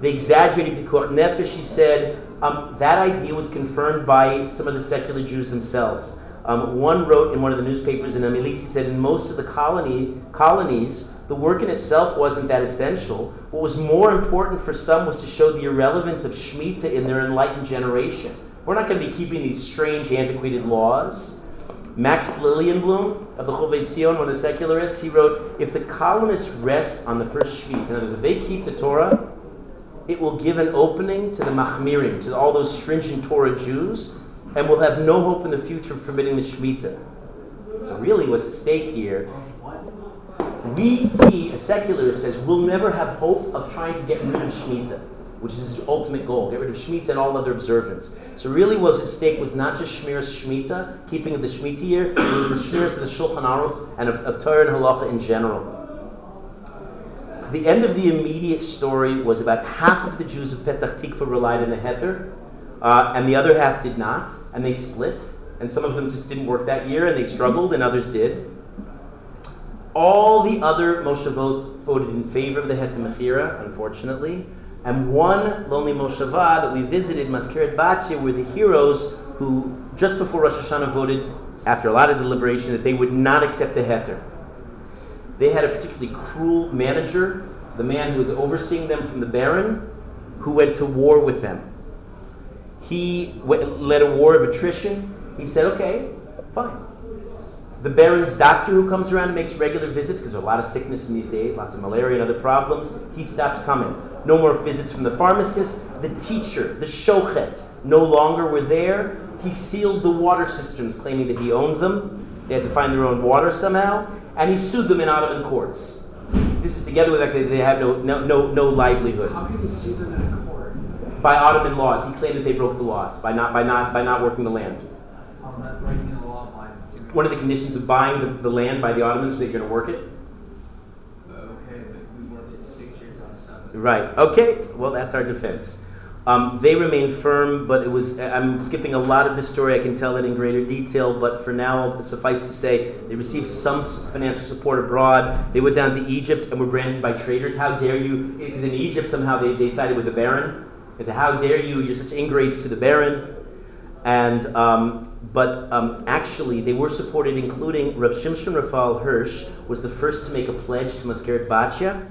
A: They exaggerated Pikuach Nefesh, said. Um, that idea was confirmed by some of the secular Jews themselves. Um, one wrote in one of the newspapers in HaMelitz, he said, in most of the colony, colonies, the work in itself wasn't that essential. What was more important for some was to show the irrelevance of Shemitah in their enlightened generation. We're not going to be keeping these strange, antiquated laws. Max Lilienblum of the Chovei Tzion, one of the secularists, he wrote, if the colonists rest on the first Shvis, in other words, if they keep the Torah, it will give an opening to the Machmirim, to all those stringent Torah Jews, and will have no hope in the future of permitting the Shemitah. So really what's at stake here, we, he, a secularist, says we'll never have hope of trying to get rid of Shemitah, which is his ultimate goal, get rid of Shemitah and all other observance. So really what was at stake was not just Shmiras Shemitah, keeping of the Shemitah year, was the Shmiras of the Shulchan Aruch and of, of Torah and Halacha in general. The end of the immediate story was about half of the Jews of Petach Tikva relied on the Heter, uh, and the other half did not, and they split. And some of them just didn't work that year, and they struggled, and others did. All the other Moshavot voted in favor of the Heter Mechira, unfortunately. And one lonely Moshava that we visited, Mazkeret Batya, were the heroes who, just before Rosh Hashanah, voted, after a lot of deliberation, that they would not accept the Heter. They had a particularly cruel manager, the man who was overseeing them from the Baron, who went to war with them. He went, led a war of attrition. He said, okay, fine. The Baron's doctor who comes around and makes regular visits, because there's a lot of sickness in these days, lots of malaria and other problems, he stopped coming. No more visits from the pharmacist. The teacher, the shochet, no longer were there. He sealed the water systems, claiming that he owned them. They had to find their own water somehow. And he sued them in Ottoman courts. This is together with that they have no, no, no, no livelihood.
D: How can he sue them in a court?
A: By Ottoman laws, he claimed that they broke the laws by not, by not, by not working the land.
D: How's that breaking the law by doing?
A: One of the conditions of buying the, the land by the Ottomans was they're going to work it.
D: Okay, but we worked it six years on seven.
A: Right. Okay. Well, that's our defense. Um, they remained firm, but it was. I'm skipping a lot of the story. I can tell it in greater detail, but for now, suffice to say they received some financial support abroad. They went down to Egypt and were branded by traitors. How dare you? Because in Egypt, somehow they, they sided with the Baron. They said, "How dare you? You're such ingrates to the Baron." And um, but um, actually, they were supported, including Rav Shimshon Raphael Hirsch was the first to make a pledge to Mazkeret Batya.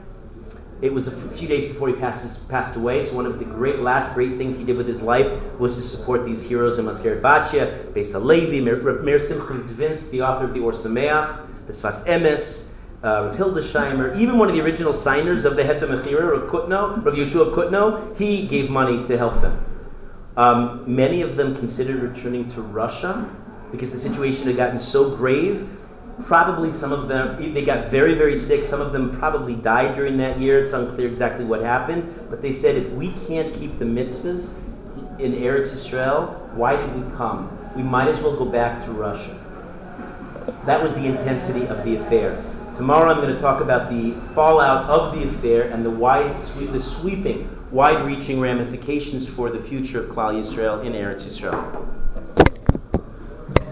A: It was a few days before he passes, passed away, so one of the great last great things he did with his life was to support these heroes in Mazkeret Batya, Beis Halevi, Meir Simcha Dvinsk, the author of the Or Sameach, the Sfas Emes, uh, Rav Hildesheimer, even one of the original signers of the Heter Mechira of Kutno, Rav Yeshua of Kutno, he gave money to help them. Um, many of them considered returning to Russia because the situation had gotten so grave. Probably some of them, they got very, very sick. Some of them probably died during that year. It's unclear exactly what happened. But they said if we can't keep the mitzvahs in Eretz Israel, why did we come? We might as well go back to Russia. That was the intensity of the affair. Tomorrow I'm going to talk about the fallout of the affair and the wide, the sweeping, wide-reaching ramifications for the future of Klal Yisrael in Eretz Yisrael.